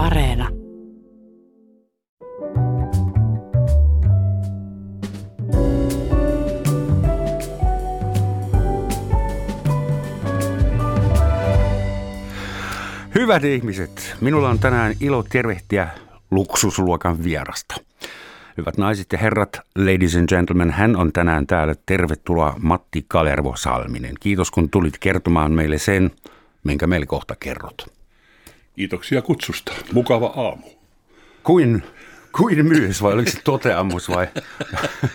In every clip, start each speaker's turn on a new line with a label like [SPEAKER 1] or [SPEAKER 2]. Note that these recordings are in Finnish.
[SPEAKER 1] Areena.
[SPEAKER 2] Hyvät ihmiset, minulla on tänään ilo tervehtiä luksusluokan vierasta. Hyvät naiset ja herrat, ladies and gentlemen, hän on tänään täällä. Tervetuloa Matti Kalervo-Salminen. Kiitos kun tulit kertomaan meille sen, minkä meille kohta kerrot.
[SPEAKER 3] Kiitoksia kutsusta. Mukava aamu.
[SPEAKER 2] Kuin, kuin myös, vai oliko se toteamus vai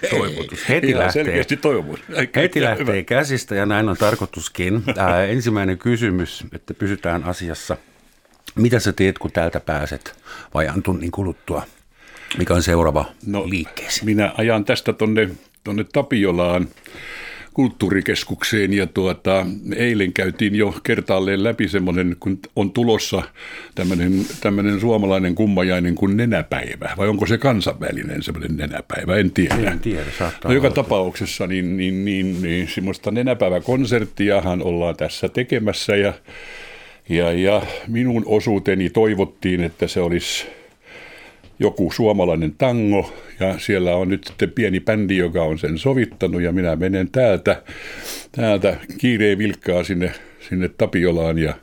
[SPEAKER 3] toivotus?
[SPEAKER 2] Heti
[SPEAKER 3] Ihan
[SPEAKER 2] lähtee,
[SPEAKER 3] selkeästi toivomus.
[SPEAKER 2] heti
[SPEAKER 3] Hyvä.
[SPEAKER 2] lähtee käsistä ja näin on tarkoituskin. Ää, ensimmäinen kysymys, että pysytään asiassa. Mitä sä teet, kun täältä pääset vajan tunnin kuluttua? Mikä on seuraava no, liikkeesi?
[SPEAKER 3] Minä ajan tästä tonne, tonne Tapiolaan kulttuurikeskukseen ja tuota, eilen käytiin jo kertaalleen läpi semmoinen, kun on tulossa tämmöinen, tämmöinen suomalainen kummajainen kuin nenäpäivä, vai onko se kansainvälinen semmoinen nenäpäivä, en tiedä.
[SPEAKER 2] En tiedä, saattaa
[SPEAKER 3] No joka
[SPEAKER 2] olla.
[SPEAKER 3] tapauksessa niin, niin, niin, niin semmoista nenäpäiväkonserttiahan ollaan tässä tekemässä ja, ja, ja minun osuuteni toivottiin, että se olisi joku suomalainen tango ja siellä on nyt sitten pieni bändi, joka on sen sovittanut ja minä menen täältä, täältä kiireen vilkkaa sinne, sinne Tapiolaan ja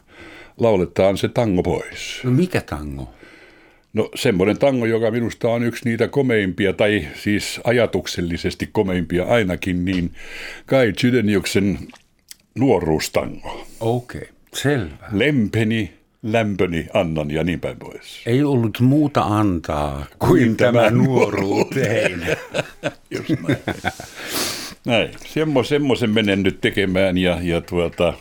[SPEAKER 3] lauletaan se tango pois.
[SPEAKER 2] No mikä tango?
[SPEAKER 3] No semmoinen tango, joka minusta on yksi niitä komeimpia, tai siis ajatuksellisesti komeimpia ainakin, niin Kai Chydeniuksen nuoruustango.
[SPEAKER 2] Okei, okay. selvä.
[SPEAKER 3] Lempeni, lämpöni annan ja niin päin pois.
[SPEAKER 2] Ei ollut muuta antaa kuin
[SPEAKER 3] Kuin
[SPEAKER 2] tämä nuoruuteen.
[SPEAKER 3] Just näin. näin. Semmo, semmoisen menen nyt tekemään ja, ja tuota,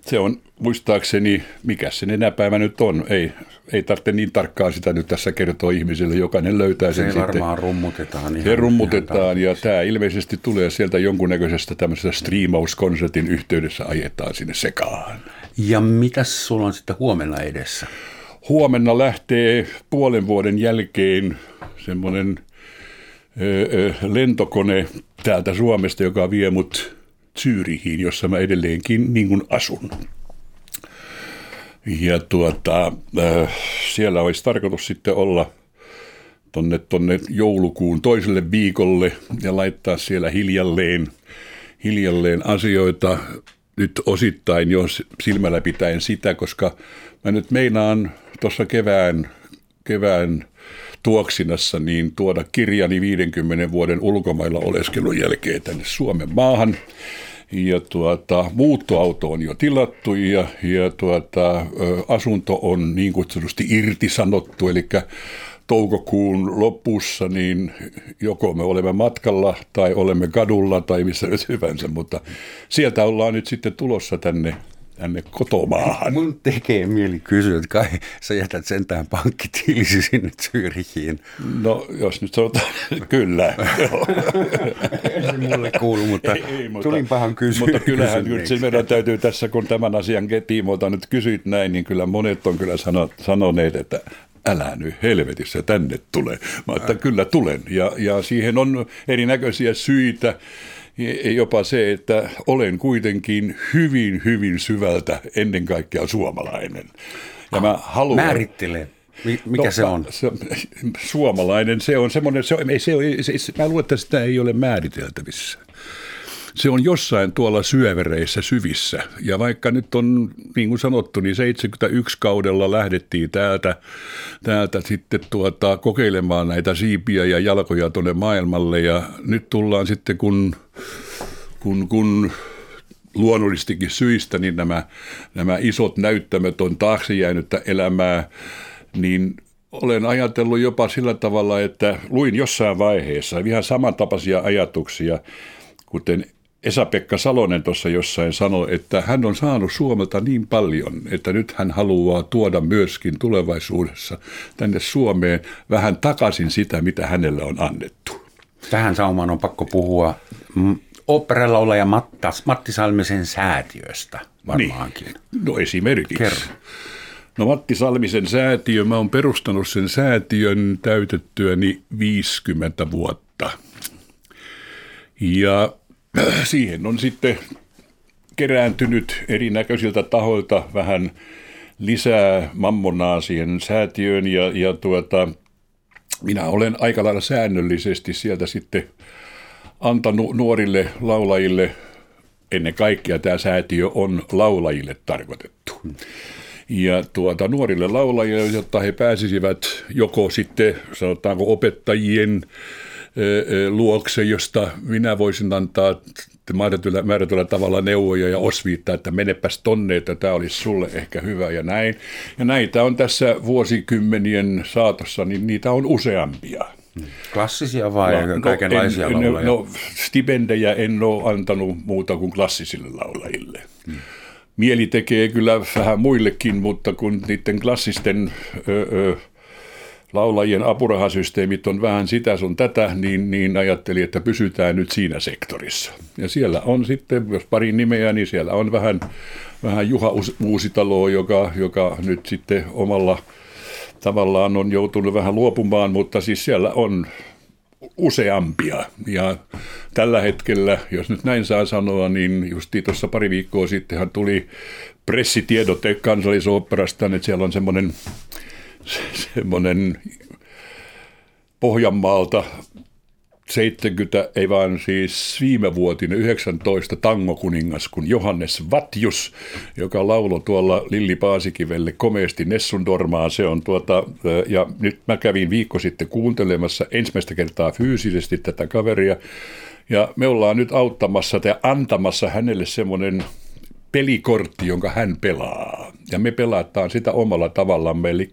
[SPEAKER 3] se on muistaakseni, mikä se nenäpäivä nyt on. Ei, ei tarvitse niin tarkkaan sitä nyt tässä kertoa ihmisille. Jokainen löytää sen
[SPEAKER 2] Se
[SPEAKER 3] sitten.
[SPEAKER 2] varmaan rummutetaan. Ihan,
[SPEAKER 3] Se rummutetaan
[SPEAKER 2] ihan
[SPEAKER 3] ja tämä ilmeisesti tulee sieltä jonkunnäköisestä tämmöisestä striimauskonsertin yhteydessä ajetaan sinne sekaan.
[SPEAKER 2] Ja mitäs sulla on sitten huomenna edessä?
[SPEAKER 3] Huomenna lähtee puolen vuoden jälkeen semmoinen lentokone täältä Suomesta, joka vie mut Zyrihiin, jossa mä edelleenkin niin kuin asun. Ja tuota, siellä olisi tarkoitus sitten olla tonne, tonne joulukuun toiselle viikolle ja laittaa siellä hiljalleen, hiljalleen asioita nyt osittain jo silmällä pitäen sitä, koska mä nyt meinaan tuossa kevään, kevään tuoksinassa niin tuoda kirjani 50 vuoden ulkomailla oleskelun jälkeen tänne Suomen maahan. Ja tuota, muuttoauto on jo tilattu ja, ja tuota, asunto on niin kutsutusti irtisanottu, eli toukokuun lopussa niin joko me olemme matkalla tai olemme kadulla tai missä nyt hyvänsä, mutta sieltä ollaan nyt sitten tulossa tänne, tänne kotomaahan.
[SPEAKER 2] Mun tekee mieli kysyä, että kai sä jätät sentään pankkitilisi sinne Zyrihiin.
[SPEAKER 3] No jos nyt sanotaan, kyllä.
[SPEAKER 2] Ei se mulle kuulu, mutta,
[SPEAKER 3] Ei, ei, mutta
[SPEAKER 2] tulinpahan kysy-
[SPEAKER 3] Mutta kyllähän nyt
[SPEAKER 2] kysyneeksi.
[SPEAKER 3] sen verran täytyy tässä, kun tämän asian tiimoilta nyt kysyit näin, niin kyllä monet on kyllä sano, sanoneet, että älä nyt helvetissä tänne tule. Mä että kyllä tulen. Ja, ja siihen on erinäköisiä syitä. Jopa se, että olen kuitenkin hyvin, hyvin syvältä ennen kaikkea suomalainen. Ja mä haluan...
[SPEAKER 2] Määrittele, Mi- mikä
[SPEAKER 3] No,
[SPEAKER 2] se on.
[SPEAKER 3] Se, suomalainen, se on semmoinen, se ei, se, se, se, mä luulen, että sitä ei ole määriteltävissä. Se on jossain tuolla syövereissä syvissä. Ja vaikka nyt on, niin kuin sanottu, niin 71 kaudella lähdettiin täältä, täältä sitten tuota, kokeilemaan näitä siipiä ja jalkoja tuonne maailmalle. Ja nyt tullaan sitten, kun, kun, kun luonnollistikin syistä, niin nämä, nämä isot näyttämöt on taakse jäänyttä elämää, niin olen ajatellut jopa sillä tavalla, että luin jossain vaiheessa ihan samantapaisia ajatuksia, kuten Esa-Pekka Salonen tuossa jossain sanoi, että hän on saanut Suomelta niin paljon, että nyt hän haluaa tuoda myöskin tulevaisuudessa tänne Suomeen vähän takaisin sitä, mitä hänelle on annettu.
[SPEAKER 2] Tähän saumaan on pakko puhua mm, oopperalla olla ja Mattas, Matti Salmisen säätiöstä varmaankin.
[SPEAKER 3] Niin. No esimerkiksi.
[SPEAKER 2] Kerro.
[SPEAKER 3] No Matti Salmisen säätiö, mä oon perustanut sen säätiön täytettyäni 50 vuotta. Ja siihen on sitten kerääntynyt erinäköisiltä tahoilta vähän lisää mammonaa siihen säätiöön ja, ja tuota, minä olen aika lailla säännöllisesti sieltä sitten antanut nuorille laulajille, ennen kaikkea tämä säätiö on laulajille tarkoitettu. Ja tuota, nuorille laulajille, jotta he pääsisivät joko sitten sanotaanko opettajien luokse, josta minä voisin antaa määrätyllä, määrätyllä tavalla neuvoja ja osviittaa, että menepäs tonne, että tämä olisi sulle ehkä hyvä ja näin. Ja näitä on tässä vuosikymmenien saatossa, niin niitä on useampia.
[SPEAKER 2] Klassisia vai no, kaikenlaisia
[SPEAKER 3] en,
[SPEAKER 2] laulajia?
[SPEAKER 3] No, stipendejä en ole antanut muuta kuin klassisille laulajille. Hmm. Mieli tekee kyllä vähän muillekin, mutta kun niiden klassisten... Ö, ö, laulajien apurahasysteemit on vähän sitä sun tätä, niin, niin ajattelin, että pysytään nyt siinä sektorissa. Ja siellä on sitten, jos pari nimeä, niin siellä on vähän, vähän Juha Uusitalo, joka, joka nyt sitten omalla tavallaan on joutunut vähän luopumaan, mutta siis siellä on useampia. Ja tällä hetkellä, jos nyt näin saa sanoa, niin justi tuossa pari viikkoa sittenhän tuli pressitiedote kansallisoopperasta, että siellä on semmoinen semmoinen Pohjanmaalta 70, ei vaan siis viime vuotinen 19 tangokuningas kun Johannes Vatjus, joka laulo tuolla Lilli Paasikivelle komeasti Nessun Dormaa. Se on tuota, ja nyt mä kävin viikko sitten kuuntelemassa ensimmäistä kertaa fyysisesti tätä kaveria. Ja me ollaan nyt auttamassa tai antamassa hänelle semmoinen pelikortti, jonka hän pelaa. Ja me pelataan sitä omalla tavallamme, eli,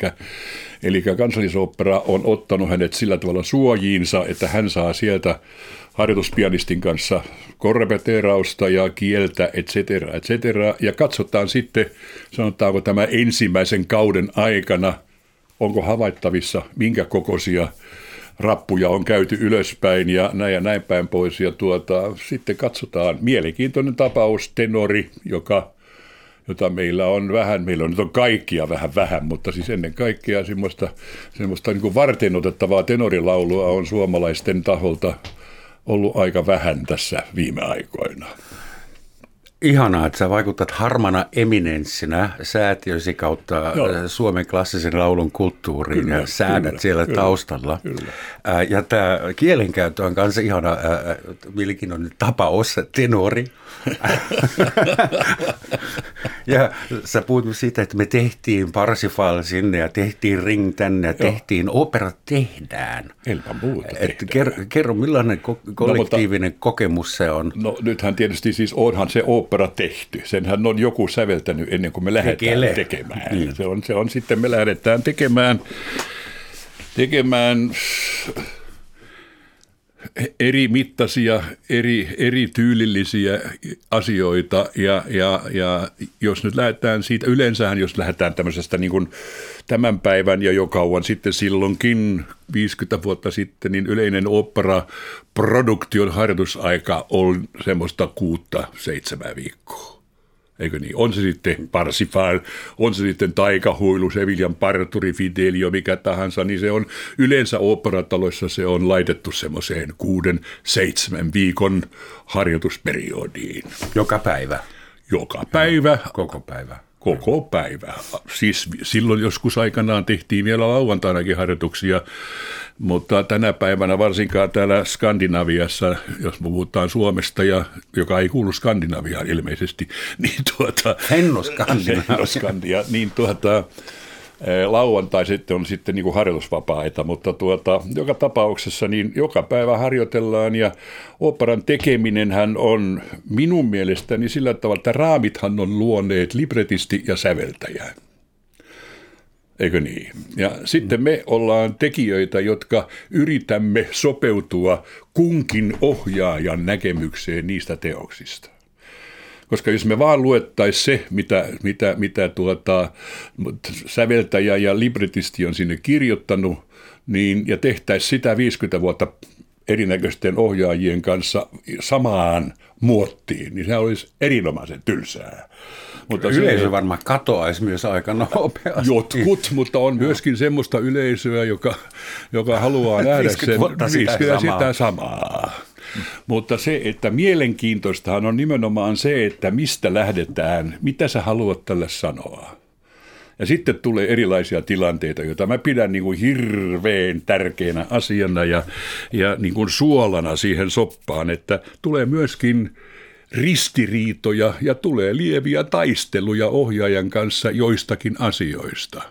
[SPEAKER 3] eli kansallisopera on ottanut hänet sillä tavalla suojiinsa, että hän saa sieltä harjoituspianistin kanssa korrepeteerausta ja kieltä, et cetera, et cetera. Ja katsotaan sitten, sanotaanko tämä ensimmäisen kauden aikana, onko havaittavissa minkä kokoisia rappuja on käyty ylöspäin ja näin ja näin päin pois. Ja tuota, sitten katsotaan mielenkiintoinen tapaus, tenori, joka, jota meillä on vähän, meillä on nyt on kaikkia vähän vähän, mutta siis ennen kaikkea semmoista, semmoista niin kuin varten otettavaa tenorilaulua on suomalaisten taholta ollut aika vähän tässä viime aikoina
[SPEAKER 2] ihanaa, että sä vaikutat harmana eminenssinä säätiösi kautta Joo. Äh, Suomen klassisen laulun kulttuuriin kyllä, ja säädät kyllä, siellä kyllä, taustalla. Kyllä. Äh, ja tämä kielenkäyttö on kanssa ihana, äh, mielenkiintoinen tapa ossa tenori. ja sä puhut siitä, että me tehtiin Parsifal sinne ja tehtiin Ring tänne ja Joo. tehtiin opera tehdään.
[SPEAKER 3] Ilman muuta
[SPEAKER 2] Et kerro, kerro, millainen ko- kollektiivinen no, mutta, kokemus se on?
[SPEAKER 3] No nythän tietysti siis onhan se opera tehty. Senhän on joku säveltänyt ennen kuin me lähdetään Tekele. tekemään. Niin. Se, on, se on sitten, me lähdetään tekemään, tekemään eri mittaisia, eri, eri tyylillisiä asioita ja, ja, ja jos nyt lähdetään siitä, yleensähän jos lähdetään tämmöisestä niin kuin tämän päivän ja jo kauan sitten silloinkin 50 vuotta sitten, niin yleinen opera-produktion harjoitusaika on semmoista kuutta seitsemää viikkoa. Eikö niin? On se sitten Parsifal, on se sitten Taikahuilu, Seviljan parturi, Fidelio, mikä tahansa, niin se on yleensä operataloissa se on laitettu semmoiseen kuuden, seitsemän viikon harjoitusperiodiin.
[SPEAKER 2] Joka päivä?
[SPEAKER 3] Joka päivä.
[SPEAKER 2] Koko päivä.
[SPEAKER 3] Koko päivä. Siis silloin joskus aikanaan tehtiin vielä lauantainakin harjoituksia, mutta tänä päivänä varsinkaan täällä Skandinaviassa, jos puhutaan Suomesta, ja, joka ei kuulu Skandinaviaan ilmeisesti, niin tuota...
[SPEAKER 2] Hennoskandia.
[SPEAKER 3] niin tuota, lauantai sitten on sitten niin kuin harjoitusvapaita, mutta tuota, joka tapauksessa niin joka päivä harjoitellaan ja operan tekeminenhän on minun mielestäni sillä tavalla, että raamithan on luoneet libretisti ja säveltäjä. Eikö niin? Ja sitten me ollaan tekijöitä, jotka yritämme sopeutua kunkin ohjaajan näkemykseen niistä teoksista. Koska jos me vaan luettaisiin se, mitä, mitä, mitä tuota, säveltäjä ja libretisti on sinne kirjoittanut, niin, ja tehtäisiin sitä 50 vuotta erinäköisten ohjaajien kanssa samaan muottiin, niin se olisi erinomaisen tylsää.
[SPEAKER 2] Mutta yleisö se, varmaan katoaisi myös aika nopeasti.
[SPEAKER 3] Jotkut, mutta on myöskin semmoista yleisöä, joka, joka haluaa nähdä sen
[SPEAKER 2] sitä, sitä samaa.
[SPEAKER 3] Sitä samaa. Mutta se, että mielenkiintoistahan on nimenomaan se, että mistä lähdetään, mitä sä haluat tälle sanoa. Ja sitten tulee erilaisia tilanteita, joita mä pidän niin kuin hirveän tärkeänä asiana ja, ja niin kuin suolana siihen soppaan, että tulee myöskin ristiriitoja ja tulee lieviä taisteluja ohjaajan kanssa joistakin asioista.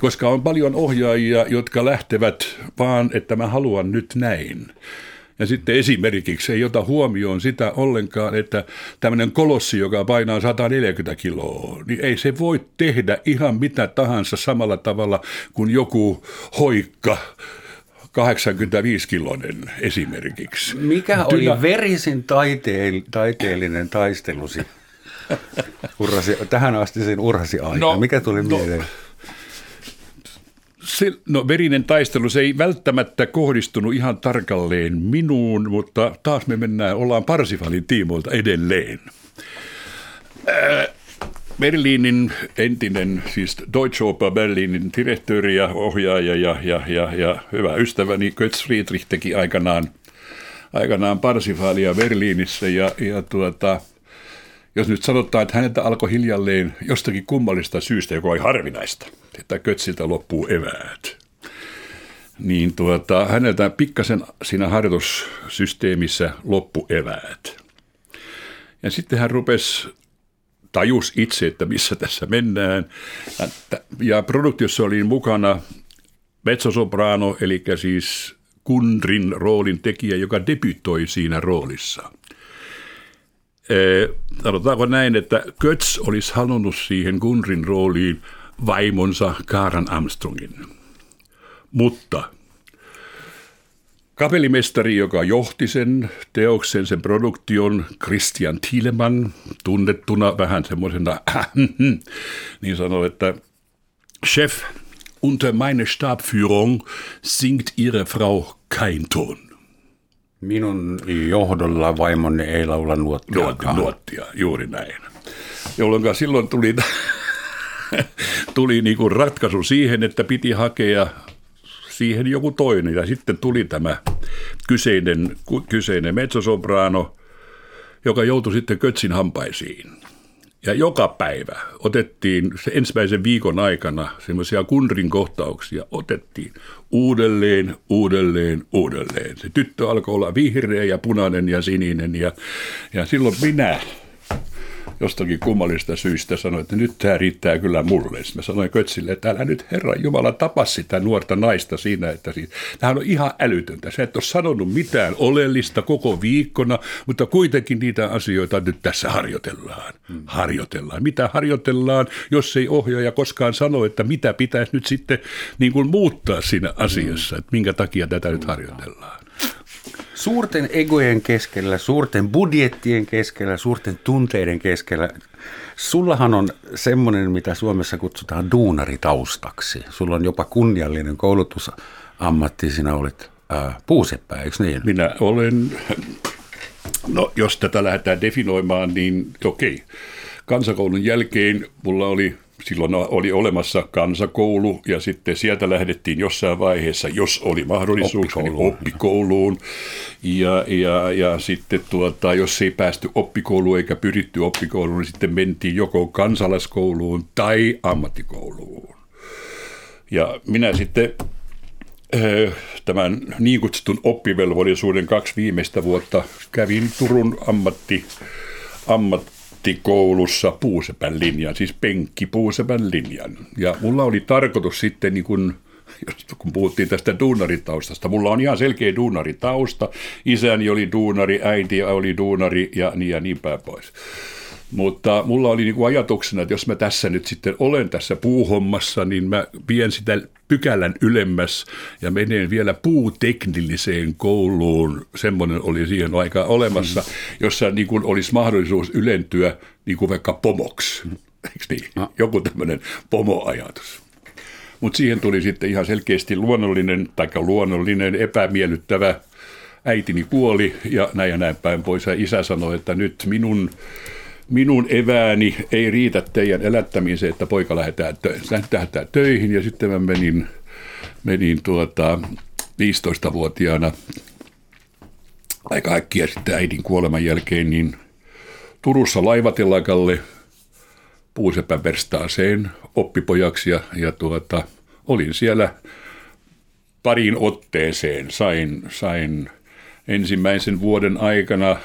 [SPEAKER 3] Koska on paljon ohjaajia, jotka lähtevät vaan, että mä haluan nyt näin. Ja sitten esimerkiksi ei ota huomioon sitä ollenkaan, että tämmöinen kolossi, joka painaa 140 kiloa, niin ei se voi tehdä ihan mitä tahansa samalla tavalla kuin joku hoikka 85-kilonen esimerkiksi.
[SPEAKER 2] Mikä oli Dyna... verisin taiteel, taiteellinen taistelusi urrasi, tähän asti sen urhasi aika? No, Mikä tuli no, mieleen?
[SPEAKER 3] Se, no verinen taistelu, se ei välttämättä kohdistunut ihan tarkalleen minuun, mutta taas me mennään, ollaan Parsifalin tiimoilta edelleen. Ää, Berliinin entinen, siis Deutsche Oper Berliinin direktööri ja ohjaaja ja, ja, ja, ja hyvä ystäväni Götz Friedrich teki aikanaan, aikanaan Parsifalia Berliinissä ja, ja tuota, jos nyt sanotaan, että häneltä alkoi hiljalleen jostakin kummallista syystä, joka oli harvinaista, että Götziltä loppuu eväät, niin tuota, häneltä pikkasen siinä harjoitussysteemissä loppu eväät. Ja sitten hän rupesi tajus itse, että missä tässä mennään. Ja produktiossa oli mukana mezzosoprano, eli siis Kundrin roolin tekijä, joka debytoi siinä roolissa. Sanotaanko näin, että Götz olisi halunnut siihen Kundrin rooliin vaimonsa Kaaran Armstrongin. Mutta Kapellimestari, joka johti sen teoksen, sen produktion, Christian Thielemann, tunnettuna vähän semmoisena, niin sanoi, että Chef, unter meine Stabführung singt ihre Frau kein Ton.
[SPEAKER 2] Minun johdolla vaimoni ei laula nuottia.
[SPEAKER 3] Nuottia, nuottia juuri näin. Jolloin silloin tuli, tuli niinku ratkaisu siihen, että piti hakea siihen joku toinen. Ja sitten tuli tämä kyseinen, kyseinen mezzosoprano, joka joutui sitten kötsin hampaisiin. Ja joka päivä otettiin se ensimmäisen viikon aikana semmoisia kunrin kohtauksia, otettiin uudelleen, uudelleen, uudelleen. Se tyttö alkoi olla vihreä ja punainen ja sininen ja, ja silloin minä jostakin kummallista syystä sanoi, että nyt tämä riittää kyllä mulle. Sitten mä sanoin Kötsille, että älä nyt Herran Jumala tapa sitä nuorta naista siinä, että siis, tämähän on ihan älytöntä. Sä et ole sanonut mitään oleellista koko viikkona, mutta kuitenkin niitä asioita nyt tässä harjoitellaan. Hmm. Harjoitellaan. Mitä harjoitellaan, jos ei ohjaaja koskaan sano, että mitä pitäisi nyt sitten niin kuin muuttaa siinä asiassa, että minkä takia tätä nyt harjoitellaan.
[SPEAKER 2] Suurten egojen keskellä, suurten budjettien keskellä, suurten tunteiden keskellä. Sullahan on semmoinen, mitä Suomessa kutsutaan duunaritaustaksi. Sulla on jopa kunniallinen koulutusammatti, sinä olet ää, puuseppä, eikö niin?
[SPEAKER 3] Minä olen, no jos tätä lähdetään definoimaan, niin okei. Kansakoulun jälkeen mulla oli silloin oli olemassa kansakoulu ja sitten sieltä lähdettiin jossain vaiheessa, jos oli mahdollisuus, oppikouluun. Niin oppikouluun. Ja, ja, ja sitten tuota, jos ei päästy oppikouluun eikä pyritty oppikouluun, niin sitten mentiin joko kansalaiskouluun tai ammattikouluun. Ja minä sitten eh, tämän niin kutsutun oppivelvollisuuden kaksi viimeistä vuotta kävin Turun ammatti, ammatti ammattikoulussa puusepän linjan, siis penkki puusepän linjan. Ja mulla oli tarkoitus sitten niin kun kun puhuttiin tästä duunaritaustasta. Mulla on ihan selkeä duunaritausta. Isäni oli duunari, äiti oli duunari ja niin ja niin päin pois. Mutta mulla oli niin kuin ajatuksena, että jos mä tässä nyt sitten olen tässä puuhommassa, niin mä vien sitä pykälän ylemmäs ja menen vielä puuteknilliseen kouluun. Semmoinen oli siihen aikaan olemassa, mm. jossa niin kuin olisi mahdollisuus ylentyä niin kuin vaikka pomoksi. Mm. Eikö niin? No. Joku tämmöinen pomoajatus. Mutta siihen tuli sitten ihan selkeästi luonnollinen, tai luonnollinen, epämiellyttävä äitini kuoli ja näin ja näin päin pois. Ja isä sanoi, että nyt minun minun evääni ei riitä teidän elättämiseen, että poika lähdetään, tö- lähdetään töihin. Ja sitten mä menin, menin tuota 15-vuotiaana aika äkkiä sitten äidin kuoleman jälkeen niin Turussa laivatelakalle puusepäverstaaseen oppipojaksi ja, ja tuota, olin siellä parin otteeseen. Sain, sain ensimmäisen vuoden aikana,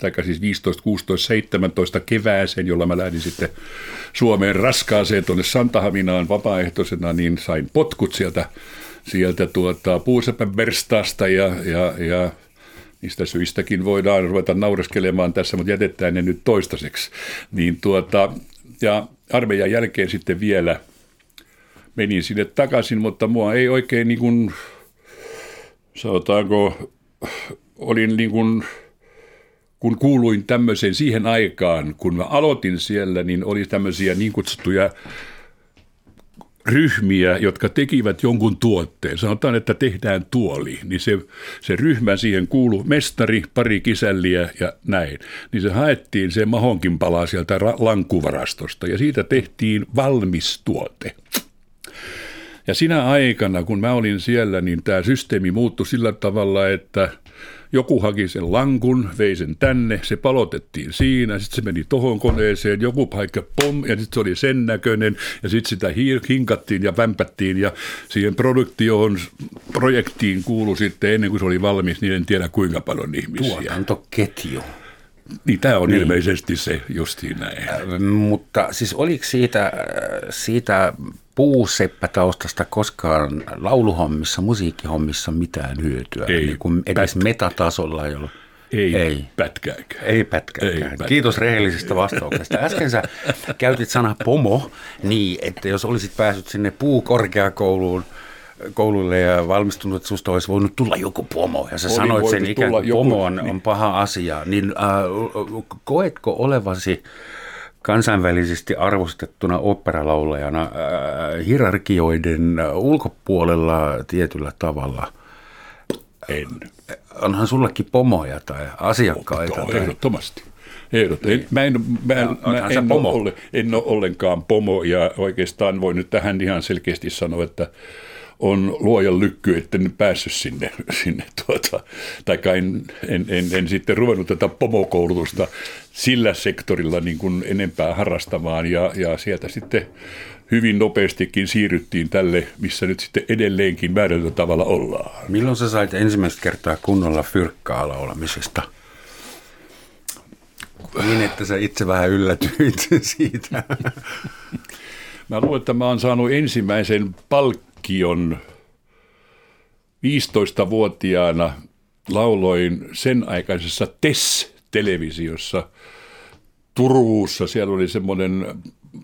[SPEAKER 3] tai siis 15, 16, 17 kevääseen, jolla mä lähdin sitten Suomeen raskaaseen tuonne Santahaminaan vapaaehtoisena, niin sain potkut sieltä, sieltä tuota, puusepän verstaasta ja, ja, ja niistä syistäkin voidaan ruveta naureskelemaan tässä, mutta jätetään ne nyt toistaiseksi. Niin tuota, ja armeijan jälkeen sitten vielä menin sinne takaisin, mutta mua ei oikein niin kuin, sanotaanko, olin niin kuin, kun kuuluin tämmöiseen siihen aikaan, kun mä aloitin siellä, niin oli tämmöisiä niin kutsuttuja ryhmiä, jotka tekivät jonkun tuotteen. Sanotaan, että tehdään tuoli, niin se, se ryhmä siihen kuuluu mestari, pari kisälliä ja näin. Niin se haettiin se mahonkin palaa sieltä lankuvarastosta ja siitä tehtiin valmis tuote. Ja sinä aikana, kun mä olin siellä, niin tämä systeemi muuttui sillä tavalla, että – joku haki sen lankun, vei sen tänne, se palotettiin siinä, sitten se meni tohon koneeseen, joku paikka pom, ja sitten se oli sen näköinen, ja sitten sitä hinkattiin ja vämpättiin, ja siihen produktioon, projektiin kuului sitten, ennen kuin se oli valmis, niin en tiedä kuinka paljon ihmisiä.
[SPEAKER 2] Tuotantoketju.
[SPEAKER 3] Niin tämä on niin. ilmeisesti se justiin näin. Äh,
[SPEAKER 2] mutta siis oliko siitä, siitä puuseppätaustasta koskaan lauluhommissa, musiikkihommissa mitään hyötyä?
[SPEAKER 3] Ei,
[SPEAKER 2] niin kuin edes pätkä. metatasolla ei ollut.
[SPEAKER 3] Ei, ei pätkääkään.
[SPEAKER 2] Ei pätkääkään. Ei pätkääkään. Kiitos rehellisestä vastauksesta. Äsken sä käytit sana pomo niin, että jos olisit päässyt sinne puukorkeakouluun – koululle ja valmistunut, että susta olisi voinut tulla joku pomo, ja sä Oli sanoit sen ikään kuin pomo on, niin. on paha asia, niin äh, koetko olevasi kansainvälisesti arvostettuna operalaulajana äh, hierarkioiden ulkopuolella tietyllä tavalla?
[SPEAKER 3] En.
[SPEAKER 2] Onhan sullakin pomoja tai asiakkaita?
[SPEAKER 3] Oh, ehdottomasti. Ehdot. En, mä en, mä, en, mä en, pomo? Ole, en ole ollenkaan pomo ja oikeastaan voi nyt tähän ihan selkeästi sanoa, että on luojan lykky, että en päässyt sinne, sinne tuota, tai en, en, en, en, sitten ruvennut tätä pomokoulutusta sillä sektorilla niin kuin enempää harrastamaan ja, ja sieltä sitten hyvin nopeastikin siirryttiin tälle, missä nyt sitten edelleenkin määrätyllä tavalla ollaan.
[SPEAKER 2] Milloin sä sait ensimmäistä kertaa kunnolla fyrkkaa laulamisesta? Niin, että sä itse vähän yllätyit siitä.
[SPEAKER 3] Mä luulen, että mä oon saanut ensimmäisen palk palkkion 15-vuotiaana lauloin sen aikaisessa TES-televisiossa Turuussa. Siellä oli semmoinen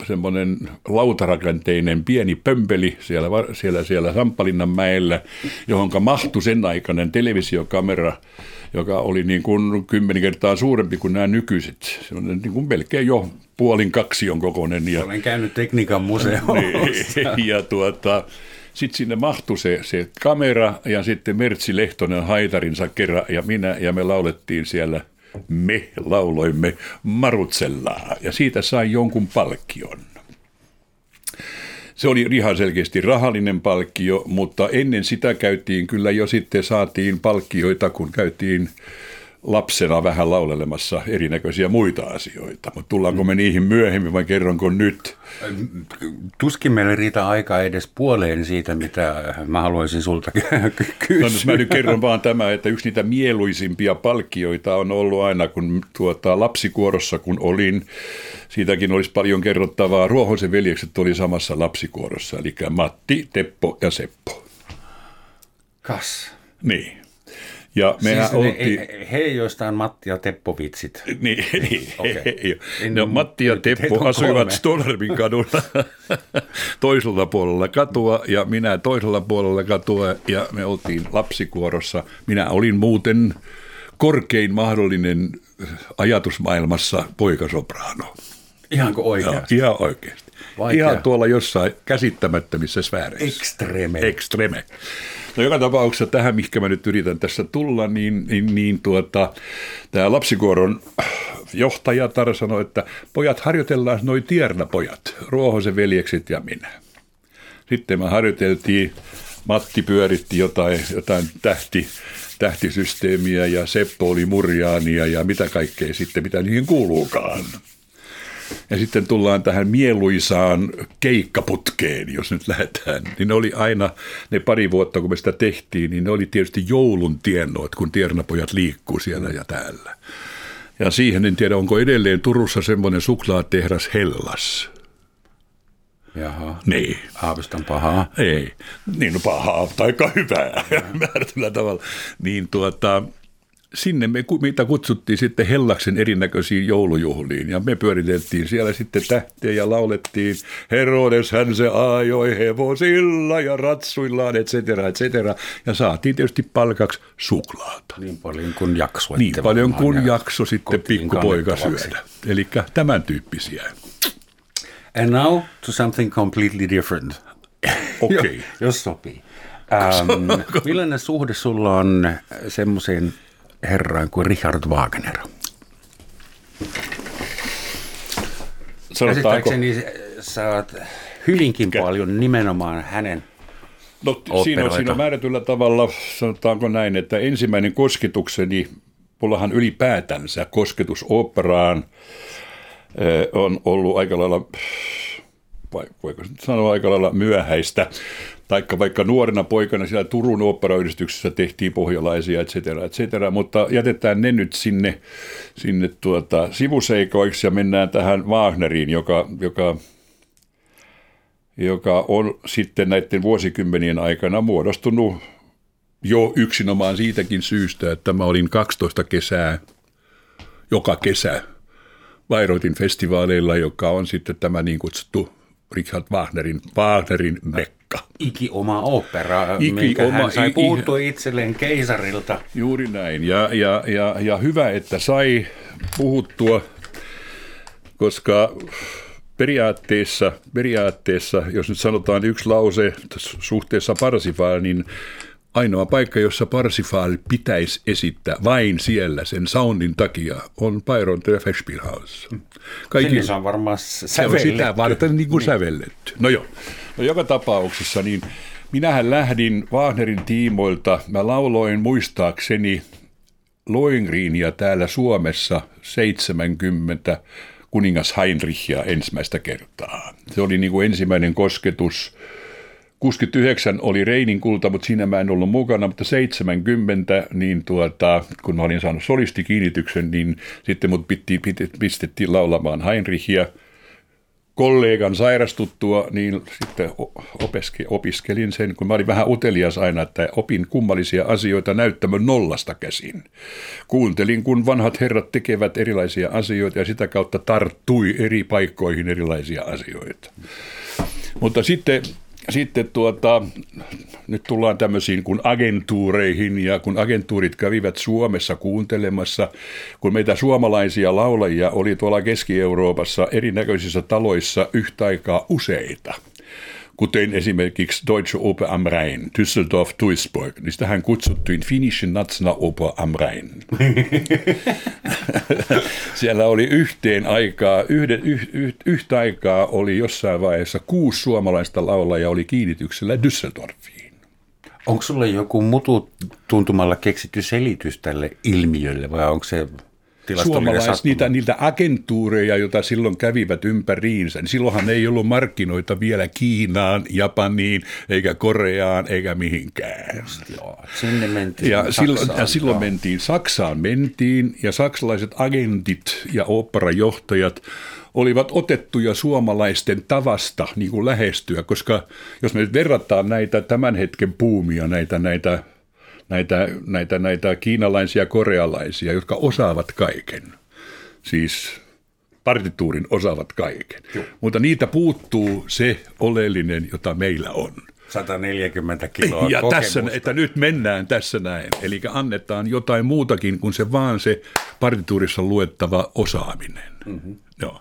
[SPEAKER 3] semmoinen lautarakenteinen pieni pömpeli siellä, siellä, siellä Sampalinnan mäellä, johon mahtui sen aikainen televisiokamera, joka oli niin kuin kymmenen kertaa suurempi kuin nämä nykyiset. Se on niin kuin melkein jo puolin kaksion kokoinen.
[SPEAKER 2] Ja, Olen käynyt tekniikan museossa.
[SPEAKER 3] Niin, ja tuota, sitten sinne mahtui se, se kamera ja sitten Mertsi Lehtonen haitarinsa kerran ja minä ja me laulettiin siellä me lauloimme Marutsellaa ja siitä sai jonkun palkkion. Se oli ihan selkeästi rahallinen palkkio, mutta ennen sitä käytiin kyllä jo sitten saatiin palkkioita, kun käytiin lapsena vähän laulelemassa erinäköisiä muita asioita, mutta tullaanko me niihin myöhemmin vai kerronko nyt?
[SPEAKER 2] Tuskin meille riitä aikaa edes puoleen siitä, mitä mä haluaisin sulta kysyä. No,
[SPEAKER 3] mä nyt kerron vaan tämä, että yksi niitä mieluisimpia palkkioita on ollut aina, kun tuota, lapsikuorossa kun olin, siitäkin olisi paljon kerrottavaa. Ruohosen veljekset oli samassa lapsikuorossa, eli Matti, Teppo ja Seppo.
[SPEAKER 2] Kas.
[SPEAKER 3] Niin. Ja mehän siis oltiin...
[SPEAKER 2] he, he, joista on Matti ja Teppo vitsit.
[SPEAKER 3] Niin, niin okay. he, no, Matti ja Teppo asuivat Stollermin kadulla toisella puolella katua ja minä toisella puolella katua ja me oltiin lapsikuorossa. Minä olin muuten korkein mahdollinen ajatusmaailmassa poikasopraano.
[SPEAKER 2] Ihanko oikeasti?
[SPEAKER 3] Ja, ihan oikeasti. Vaikea. Ihan tuolla jossain käsittämättömissä sfääreissä.
[SPEAKER 2] Extreme.
[SPEAKER 3] Extreme. No joka tapauksessa tähän, mihinkä mä nyt yritän tässä tulla, niin, niin, niin tuota, tämä lapsikuoron johtaja Tar sanoi, että pojat harjoitellaan noin tiernapojat, Ruohosen veljekset ja minä. Sitten me harjoiteltiin, Matti pyöritti jotain, jotain tähti, tähtisysteemiä ja Seppo oli murjaania ja mitä kaikkea sitten, mitä niihin kuuluukaan. Ja sitten tullaan tähän mieluisaan keikkaputkeen, jos nyt lähdetään. Niin ne oli aina, ne pari vuotta kun me sitä tehtiin, niin ne oli tietysti joulun tiennoit, kun tiernapojat liikkuu siellä ja täällä. Ja siihen en tiedä, onko edelleen Turussa semmoinen suklaatehdas Hellas.
[SPEAKER 2] Jaha.
[SPEAKER 3] Niin.
[SPEAKER 2] Aavistan pahaa.
[SPEAKER 3] Ei. Niin no pahaa tai hyvää määrätyllä tavalla. Niin tuota, sinne me, mitä kutsuttiin sitten Hellaksen erinäköisiin joulujuhliin. Ja me pyöriteltiin siellä sitten tähteä ja laulettiin Herodes hän se ajoi hevosilla ja ratsuillaan, et cetera, et cetera. Ja saatiin tietysti palkaksi suklaata.
[SPEAKER 2] Niin paljon kuin jakso.
[SPEAKER 3] Niin paljon kuin jakso sitten pikkupoika syödä. Eli tämän tyyppisiä.
[SPEAKER 2] And now to something completely different.
[SPEAKER 3] Okei. Okay.
[SPEAKER 2] Jos sopii. Ähm, millainen suhde sulla on semmoiseen herraan kuin Richard Wagner?
[SPEAKER 3] Sanotaanko?
[SPEAKER 2] sä oot hyvinkin Kä? paljon nimenomaan hänen
[SPEAKER 3] No siinä on, siinä on määrätyllä tavalla, sanotaanko näin, että ensimmäinen kosketukseni, mullahan ylipäätänsä kosketus operaan on ollut aika lailla, voiko sanoa aika lailla myöhäistä, taikka vaikka nuorena poikana siellä Turun oopperayhdistyksessä tehtiin pohjalaisia, et cetera, et cetera, mutta jätetään ne nyt sinne, sinne tuota, sivuseikoiksi ja mennään tähän Wagneriin, joka, joka, joka on sitten näiden vuosikymmenien aikana muodostunut jo yksinomaan siitäkin syystä, että mä olin 12 kesää joka kesä Bayreuthin festivaaleilla, joka on sitten tämä niin kutsuttu Richard Wagnerin, Wagnerin mekka.
[SPEAKER 2] Iki oma opera, Iki minkä oma, hän sai puhuttua itselleen keisarilta.
[SPEAKER 3] Juuri näin, ja, ja, ja, ja hyvä, että sai puhuttua, koska periaatteessa, periaatteessa, jos nyt sanotaan yksi lause suhteessa Parsifaan, niin Ainoa paikka, jossa Parsifal pitäisi esittää vain siellä sen soundin takia, on Byron the Festspielhaus.
[SPEAKER 2] Kaikki, se on varmaan sävelletty.
[SPEAKER 3] Se on sitä varten niin kuin niin. sävelletty. No joo. No joka tapauksessa niin minähän lähdin Wagnerin tiimoilta. Mä lauloin muistaakseni Loingriinia täällä Suomessa 70 kuningas Heinrichia ensimmäistä kertaa. Se oli niin kuin ensimmäinen kosketus 69 oli Reinin kulta, mutta siinä mä en ollut mukana, mutta 70, niin tuota, kun mä olin saanut solistikiinnityksen, niin sitten mut pittiin, pistettiin laulamaan Heinrichia. Kollegan sairastuttua, niin sitten opeske, opiskelin sen, kun mä olin vähän utelias aina, että opin kummallisia asioita näyttämön nollasta käsin. Kuuntelin, kun vanhat herrat tekevät erilaisia asioita ja sitä kautta tarttui eri paikkoihin erilaisia asioita. Mutta sitten sitten tuota, nyt tullaan tämmöisiin kuin agentuureihin ja kun agentuurit kävivät Suomessa kuuntelemassa, kun meitä suomalaisia laulajia oli tuolla Keski-Euroopassa erinäköisissä taloissa yhtä aikaa useita – kuten esimerkiksi Deutsche Oper am Rhein, Düsseldorf, Duisburg, niin sitähän kutsuttiin Finnische Nationaloper am Rhein. Siellä oli yhteen aikaa, yhden, yh, yh, yhtä aikaa oli jossain vaiheessa kuusi suomalaista laulajaa oli kiinnityksellä Düsseldorfiin.
[SPEAKER 2] Onko sulle joku mutu tuntumalla keksitty selitys tälle ilmiölle vai onko se
[SPEAKER 3] suomalais, niitä, niitä agentuureja, joita silloin kävivät ympäriinsä, niin silloinhan ei ollut markkinoita vielä Kiinaan, Japaniin, eikä Koreaan, eikä mihinkään.
[SPEAKER 2] Joo, sinne mentiin
[SPEAKER 3] ja silloin, ja silloin mentiin, Saksaan mentiin, ja saksalaiset agentit ja operajohtajat olivat otettuja suomalaisten tavasta niin kuin lähestyä, koska jos me nyt verrataan näitä tämän hetken puumia, näitä, näitä näitä, näitä, näitä kiinalaisia korealaisia, jotka osaavat kaiken. Siis partituurin osaavat kaiken. Joo. Mutta niitä puuttuu se oleellinen, jota meillä on.
[SPEAKER 2] 140 kiloa
[SPEAKER 3] Ja
[SPEAKER 2] kokemusta.
[SPEAKER 3] tässä, että nyt mennään tässä näin. Eli annetaan jotain muutakin kuin se vaan se partituurissa luettava osaaminen. Mm-hmm. Joo.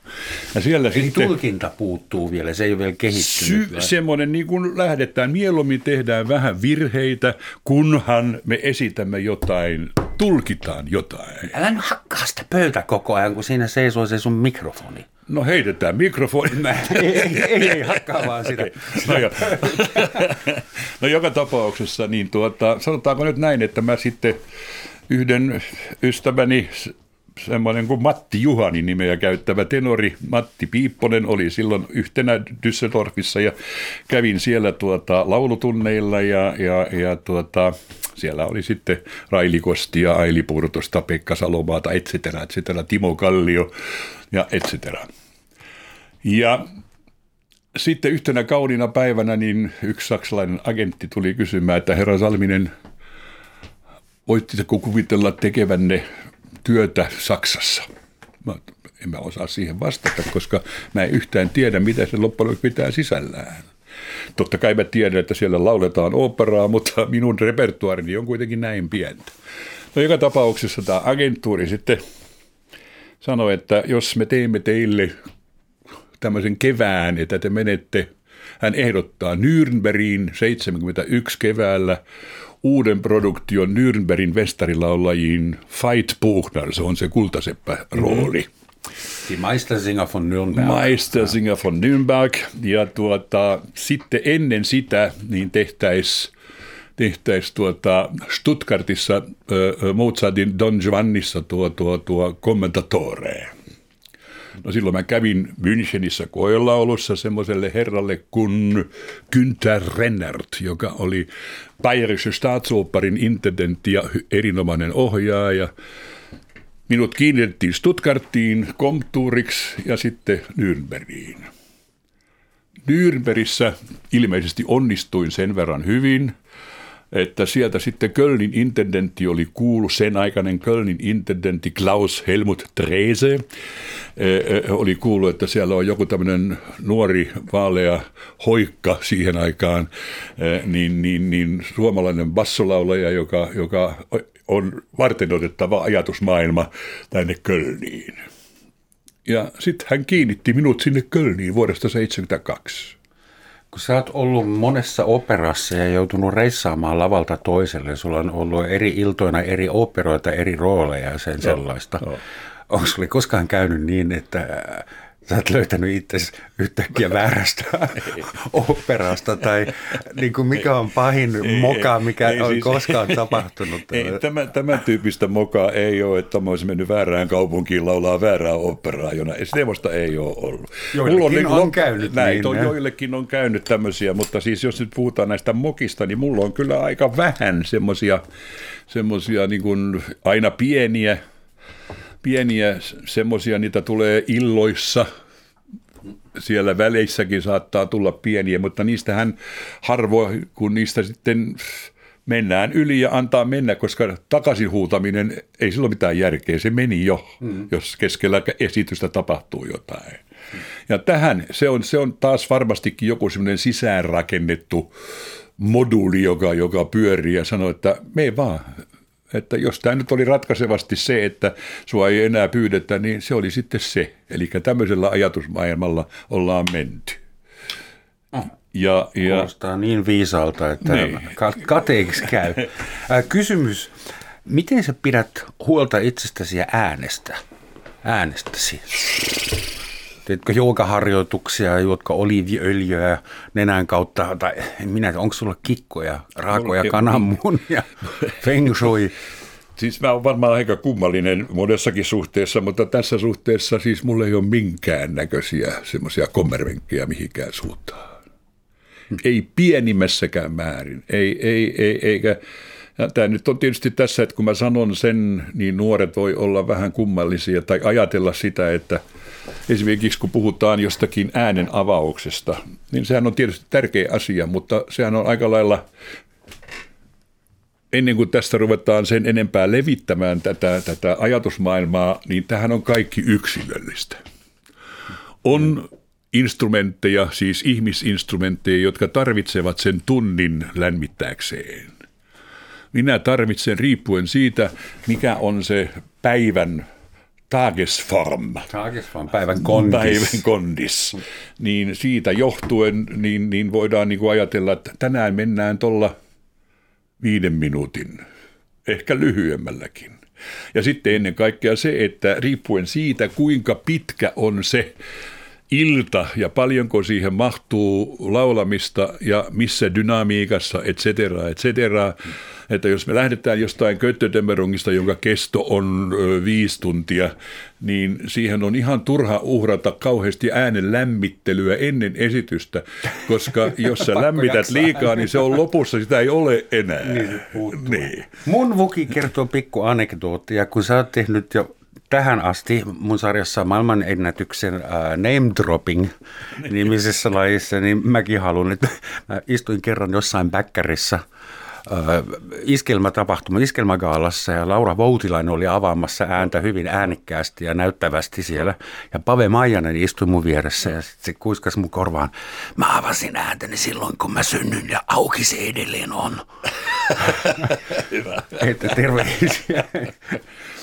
[SPEAKER 2] Ja siellä Eli sitten, tulkinta puuttuu vielä, se ei ole vielä kehittynyt.
[SPEAKER 3] Sy- semmoinen, niin kuin lähdetään, mieluummin tehdään vähän virheitä, kunhan me esitämme jotain, tulkitaan jotain.
[SPEAKER 2] Älä nyt hakkaa sitä pöytä koko ajan, kun siinä seisoo se sun mikrofoni.
[SPEAKER 3] No heitetään mikrofoni.
[SPEAKER 2] ei, ei, ei, ei hakkaa vaan sitä.
[SPEAKER 3] No, jo. no joka tapauksessa, niin tuota, sanotaanko nyt näin, että mä sitten yhden ystäväni semmoinen kuin Matti Juhani nimeä käyttävä tenori Matti Piipponen oli silloin yhtenä Düsseldorfissa ja kävin siellä tuota, laulutunneilla ja, ja, ja tuota, siellä oli sitten Raili Kostia, Aili Purtosta, Pekka Salomaata, et cetera, et cetera, Timo Kallio ja et cetera. Ja sitten yhtenä kauniina päivänä niin yksi saksalainen agentti tuli kysymään, että herra Salminen, voitteko kuvitella tekevänne työtä Saksassa? Mä, en mä osaa siihen vastata, koska mä en yhtään tiedä, mitä se loppujen pitää sisällään. Totta kai mä tiedän, että siellä lauletaan operaa, mutta minun repertuaarini on kuitenkin näin pientä. No joka tapauksessa tämä agenttuuri sitten sanoi, että jos me teemme teille tämmöisen kevään, että te menette, hän ehdottaa Nürnbergin 71 keväällä uuden produktion Nürnbergin vestarilaulajiin Fight Buchner, se on se kultaseppä rooli. Mm-hmm.
[SPEAKER 2] Die Meistersinger von Nürnberg.
[SPEAKER 3] Meistersinger von Nürnberg. Ja tuota, sitten ennen sitä niin tehtäisiin tehtäis tuota Stuttgartissa äh, Mozartin Don Giovannissa tuo, tuo, tuo kommentatore. No silloin mä kävin Münchenissä koelaulussa semmoiselle herralle kuin Günther Rennert, joka oli Bayerische Staatsoperin intendentti ja erinomainen ohjaaja. Minut kiinnitettiin Stuttgartiin, Komtuuriksi ja sitten Nürnbergiin. Nürnbergissä ilmeisesti onnistuin sen verran hyvin – että sieltä sitten Kölnin intendentti oli kuulu, sen aikainen Kölnin intendentti Klaus Helmut Trese, e, e, oli kuullut, että siellä on joku tämmöinen nuori vaalea hoikka siihen aikaan, e, niin, niin, niin suomalainen bassolaulaja, joka, joka on varten otettava ajatusmaailma tänne Kölniin. Ja sitten hän kiinnitti minut sinne Kölniin vuodesta 1972
[SPEAKER 2] kun sä oot ollut monessa operassa ja joutunut reissaamaan lavalta toiselle, sulla on ollut eri iltoina eri operoita, eri rooleja ja sen no, sellaista. Onko sulla koskaan käynyt niin, että sä oot löytänyt itse yhtäkkiä väärästä operasta tai niin kuin mikä on pahin ei, moka, mikä ei, on siis, koskaan tapahtunut?
[SPEAKER 3] Ei, tämä, tämän tyyppistä mokaa ei ole, että mä olisin mennyt väärään kaupunkiin laulaa väärää operaa, jona semmoista ei ole ollut.
[SPEAKER 2] Joillekin mulla on, niin, on käynyt
[SPEAKER 3] näin, niin. On, joillekin on käynyt tämmöisiä, mutta siis jos nyt puhutaan näistä mokista, niin mulla on kyllä aika vähän semmoisia semmoisia niin kuin aina pieniä pieniä semmoisia, niitä tulee illoissa, siellä väleissäkin saattaa tulla pieniä, mutta niistähän harvoin, kun niistä sitten mennään yli ja antaa mennä, koska takaisin huutaminen ei silloin mitään järkeä, se meni jo, mm. jos keskellä esitystä tapahtuu jotain. Mm. Ja tähän, se on, se on taas varmastikin joku semmoinen sisäänrakennettu moduuli, joka, joka pyörii ja sanoo, että me vaan, että jos tämä nyt oli ratkaisevasti se, että sua ei enää pyydetä, niin se oli sitten se. Eli tämmöisellä ajatusmaailmalla ollaan menty.
[SPEAKER 2] Oh. Ja, ja, Kuulostaa niin viisaalta, että niin. kateeksi käy. Kysymys, miten sä pidät huolta itsestäsi ja äänestä? Äänestäsi. Teetkö joogaharjoituksia, juotko oliiviöljyä nenän kautta, tai minä, onko sulla kikkoja, raakoja kananmunia, feng shui?
[SPEAKER 3] Siis mä oon varmaan aika kummallinen monessakin suhteessa, mutta tässä suhteessa siis mulla ei ole minkään näköisiä semmoisia kommervenkkejä mihinkään suuntaan. Ei pienimmässäkään määrin. Ei, ei, ei, eikä... Ja tämä nyt on tietysti tässä, että kun mä sanon sen, niin nuoret voi olla vähän kummallisia tai ajatella sitä, että – Esimerkiksi kun puhutaan jostakin äänen avauksesta, niin sehän on tietysti tärkeä asia, mutta sehän on aika lailla ennen kuin tästä ruvetaan sen enempää levittämään tätä, tätä ajatusmaailmaa, niin tähän on kaikki yksilöllistä. On instrumentteja, siis ihmisinstrumentteja, jotka tarvitsevat sen tunnin lämmittääkseen. Minä tarvitsen riippuen siitä, mikä on se päivän Tagesform.
[SPEAKER 2] Tagesform, päivän kondis.
[SPEAKER 3] Päivän kondis. Niin siitä johtuen niin, niin voidaan niin kuin ajatella, että tänään mennään tuolla viiden minuutin, ehkä lyhyemmälläkin. Ja sitten ennen kaikkea se, että riippuen siitä, kuinka pitkä on se ilta ja paljonko siihen mahtuu laulamista ja missä dynamiikassa, et cetera, et cetera. Että jos me lähdetään jostain Köttödemmerungista, jonka kesto on viisi tuntia, niin siihen on ihan turha uhrata kauheasti äänen lämmittelyä ennen esitystä, koska jos sä lämmität liikaa, niin se on lopussa, sitä ei ole enää.
[SPEAKER 2] Niin, niin. Mun vuki kertoo pikku anekdoottia, kun sä oot tehnyt jo tähän asti mun sarjassa maailmanennätyksen uh, name dropping nimisessä lajissa, niin mäkin haluan, että mä istuin kerran jossain bäkkärissä – iskelmätapahtuma, iskelmägaalassa ja Laura Voutilainen oli avaamassa ääntä hyvin äänekkäästi ja näyttävästi siellä. Ja Pave Maijanen istui mun vieressä ja sitten se kuiskasi mun korvaan. Mä avasin ääntäni silloin, kun mä synnyin ja auki se edelleen on.
[SPEAKER 3] Hyvä.
[SPEAKER 2] Että terveisiä.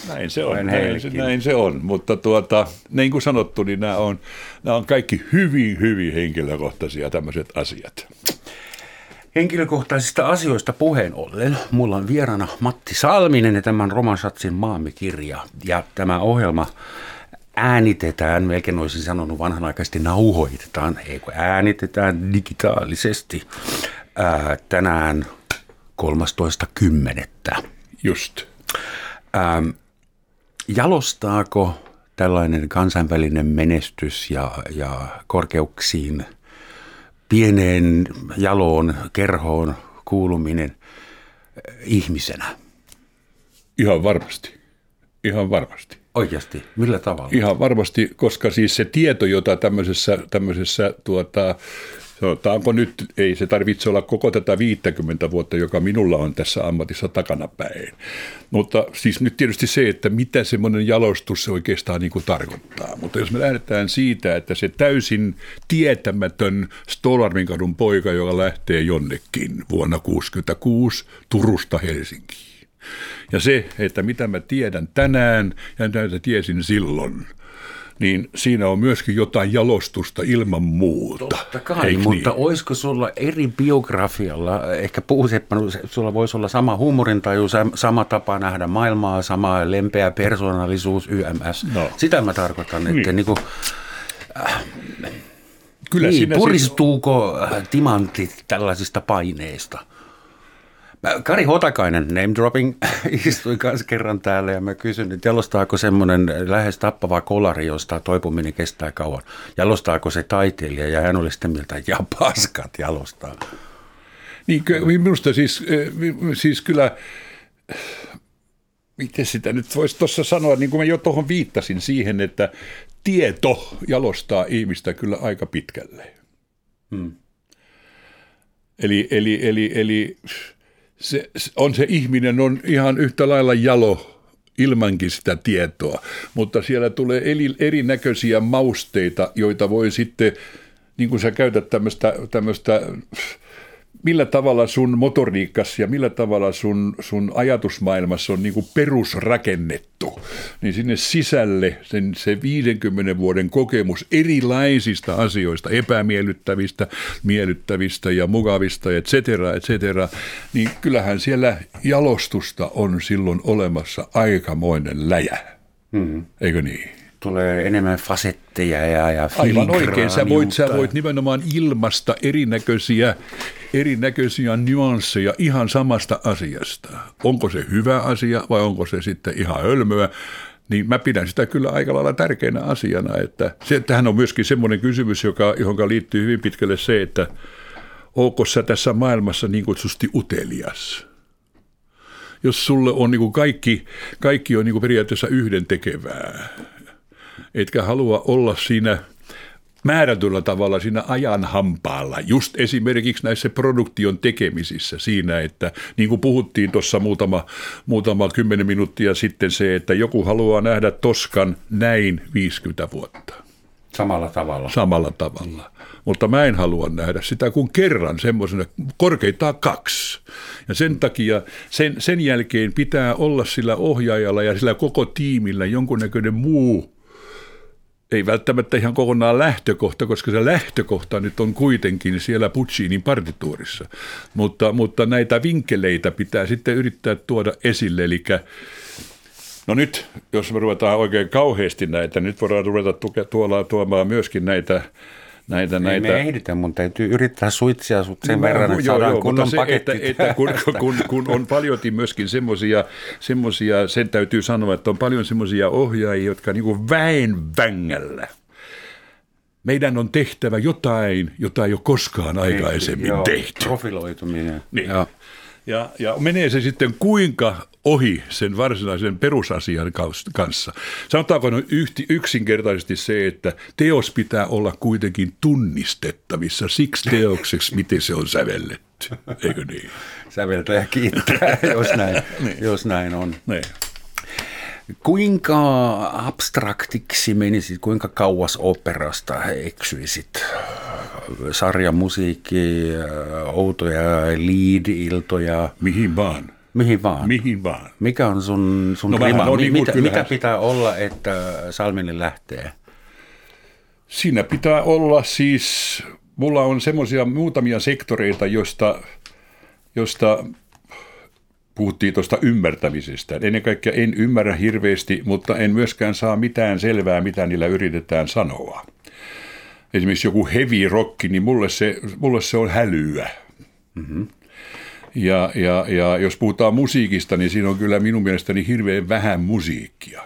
[SPEAKER 3] Näin se on, näin, näin se on, mutta tuota, niin kuin sanottu, niin nämä on, nämä on kaikki hyvin, hyvin henkilökohtaisia tämmöiset asiat.
[SPEAKER 2] Henkilökohtaisista asioista puheen ollen, mulla on vieraana Matti Salminen ja tämän Romansatsin maamikirja. Ja tämä ohjelma äänitetään, melkein olisin sanonut vanhanaikaisesti nauhoitetaan, ei kun äänitetään digitaalisesti ää, tänään 13.10.
[SPEAKER 3] Just.
[SPEAKER 2] Ää, jalostaako tällainen kansainvälinen menestys ja, ja korkeuksiin – pieneen jaloon, kerhoon kuuluminen eh, ihmisenä?
[SPEAKER 3] Ihan varmasti. Ihan varmasti.
[SPEAKER 2] Oikeasti? Millä tavalla?
[SPEAKER 3] Ihan varmasti, koska siis se tieto, jota tämmöisessä, tämmöisessä tuota, sanotaanko nyt, ei se tarvitse olla koko tätä 50 vuotta, joka minulla on tässä ammatissa takanapäin. Mutta siis nyt tietysti se, että mitä semmoinen jalostus se oikeastaan niin kuin tarkoittaa. Mutta jos me lähdetään siitä, että se täysin tietämätön Stolarminkadun poika, joka lähtee jonnekin vuonna 1966 Turusta Helsinkiin. Ja se, että mitä mä tiedän tänään ja näitä tiesin silloin – niin siinä on myöskin jotain jalostusta ilman muuta.
[SPEAKER 2] Totta kai, Eik mutta niin? olisiko sulla eri biografialla, ehkä puhuseppä, sulla voisi olla sama huumorintaju, sama tapa nähdä maailmaa, sama lempeä persoonallisuus, YMS. No. Sitä mä tarkoitan, että niin. Niin kuin, äh, Kyllä niin, puristuuko siis... timantit tällaisista paineista? Kari Hotakainen, name dropping, istui kanssa kerran täällä ja mä kysyin, että jalostaako semmoinen lähes tappava kolari, josta toipuminen kestää kauan. Jalostaako se taiteilija ja hän oli sitten mieltä, ja paskat jalostaa.
[SPEAKER 3] Niin, minusta siis, eh, siis kyllä, miten sitä nyt voisi tuossa sanoa, niin kuin mä jo tuohon viittasin siihen, että tieto jalostaa ihmistä kyllä aika pitkälle. Hmm. Eli, eli, eli, eli se, on se ihminen on ihan yhtä lailla jalo ilmankin sitä tietoa, mutta siellä tulee erinäköisiä mausteita, joita voi sitten, niin kuin sä käytät tämmöistä, tämmöistä millä tavalla sun motoriikkas ja millä tavalla sun, sun ajatusmaailmassa on niin kuin perusrakennettu, niin sinne sisälle sen, se 50 vuoden kokemus erilaisista asioista, epämiellyttävistä, miellyttävistä ja mukavista, et cetera, et cetera, niin kyllähän siellä jalostusta on silloin olemassa aikamoinen läjä. Mm-hmm. Eikö niin?
[SPEAKER 2] Tulee enemmän fasetteja ja, ja
[SPEAKER 3] Aivan oikein, sä voit, sä voit nimenomaan ilmasta erinäköisiä, erinäköisiä nyansseja ihan samasta asiasta. Onko se hyvä asia vai onko se sitten ihan hölmöä? Niin mä pidän sitä kyllä aika lailla tärkeänä asiana, että se, tähän on myöskin semmoinen kysymys, joka, johon liittyy hyvin pitkälle se, että onko sä tässä maailmassa niin kutsusti utelias? Jos sulle on niin kuin kaikki, kaikki on niin kuin periaatteessa yhden tekevää, etkä halua olla siinä määrätyllä tavalla siinä ajan hampaalla, just esimerkiksi näissä produktion tekemisissä siinä, että niin kuin puhuttiin tuossa muutama, muutama kymmenen minuuttia sitten se, että joku haluaa nähdä Toskan näin 50 vuotta.
[SPEAKER 2] Samalla tavalla.
[SPEAKER 3] Samalla tavalla. Mutta mä en halua nähdä sitä kuin kerran semmoisena, korkeintaan kaksi. Ja sen takia sen, sen jälkeen pitää olla sillä ohjaajalla ja sillä koko tiimillä jonkunnäköinen muu ei välttämättä ihan kokonaan lähtökohta, koska se lähtökohta nyt on kuitenkin siellä Puccinin partituurissa. Mutta, mutta näitä vinkkeleitä pitää sitten yrittää tuoda esille, eli No nyt, jos me ruvetaan oikein kauheasti näitä, nyt voidaan ruveta tuke, tuolla, tuomaan myöskin näitä näitä,
[SPEAKER 2] Ei
[SPEAKER 3] näitä.
[SPEAKER 2] me ehditä, mun täytyy yrittää suitsia sut sen no, verran, että joo, saadaan joo, kunnon
[SPEAKER 3] se,
[SPEAKER 2] paketti.
[SPEAKER 3] Että, että kun, kun, kun, on paljon myöskin semmoisia, semmosia, sen täytyy sanoa, että on paljon semmoisia ohjaajia, jotka niin kuin väen vängällä meidän on tehtävä jotain, jota ei ole koskaan aikaisemmin
[SPEAKER 2] Joo,
[SPEAKER 3] tehty.
[SPEAKER 2] Profiloituminen.
[SPEAKER 3] Niin. Joo. Ja, ja menee se sitten kuinka ohi sen varsinaisen perusasian kanssa. Sanotaanko no yksinkertaisesti se, että teos pitää olla kuitenkin tunnistettavissa siksi teokseksi, miten se on sävelletty. Eikö niin?
[SPEAKER 2] Säveltäjä kiittää, jos näin, niin. jos näin on.
[SPEAKER 3] Niin.
[SPEAKER 2] Kuinka abstraktiksi menisit, kuinka kauas operasta eksyisit? Sarjamusiikki, outoja lead-iltoja.
[SPEAKER 3] Mihin vaan.
[SPEAKER 2] Mihin vaan?
[SPEAKER 3] Mihin vaan.
[SPEAKER 2] Mikä on sun, sun
[SPEAKER 3] No
[SPEAKER 2] rima?
[SPEAKER 3] on niin,
[SPEAKER 2] mitä,
[SPEAKER 3] kyllähän-
[SPEAKER 2] mikä pitää olla, että Salminen lähtee?
[SPEAKER 3] Siinä pitää olla siis, mulla on semmoisia muutamia sektoreita, josta, josta puhuttiin tuosta ymmärtämisestä. Ennen kaikkea en ymmärrä hirveästi, mutta en myöskään saa mitään selvää, mitä niillä yritetään sanoa. Esimerkiksi joku heavy rock, niin mulle se, mulle se on hälyä. Mm-hmm. Ja, ja, ja jos puhutaan musiikista, niin siinä on kyllä minun mielestäni hirveän vähän musiikkia.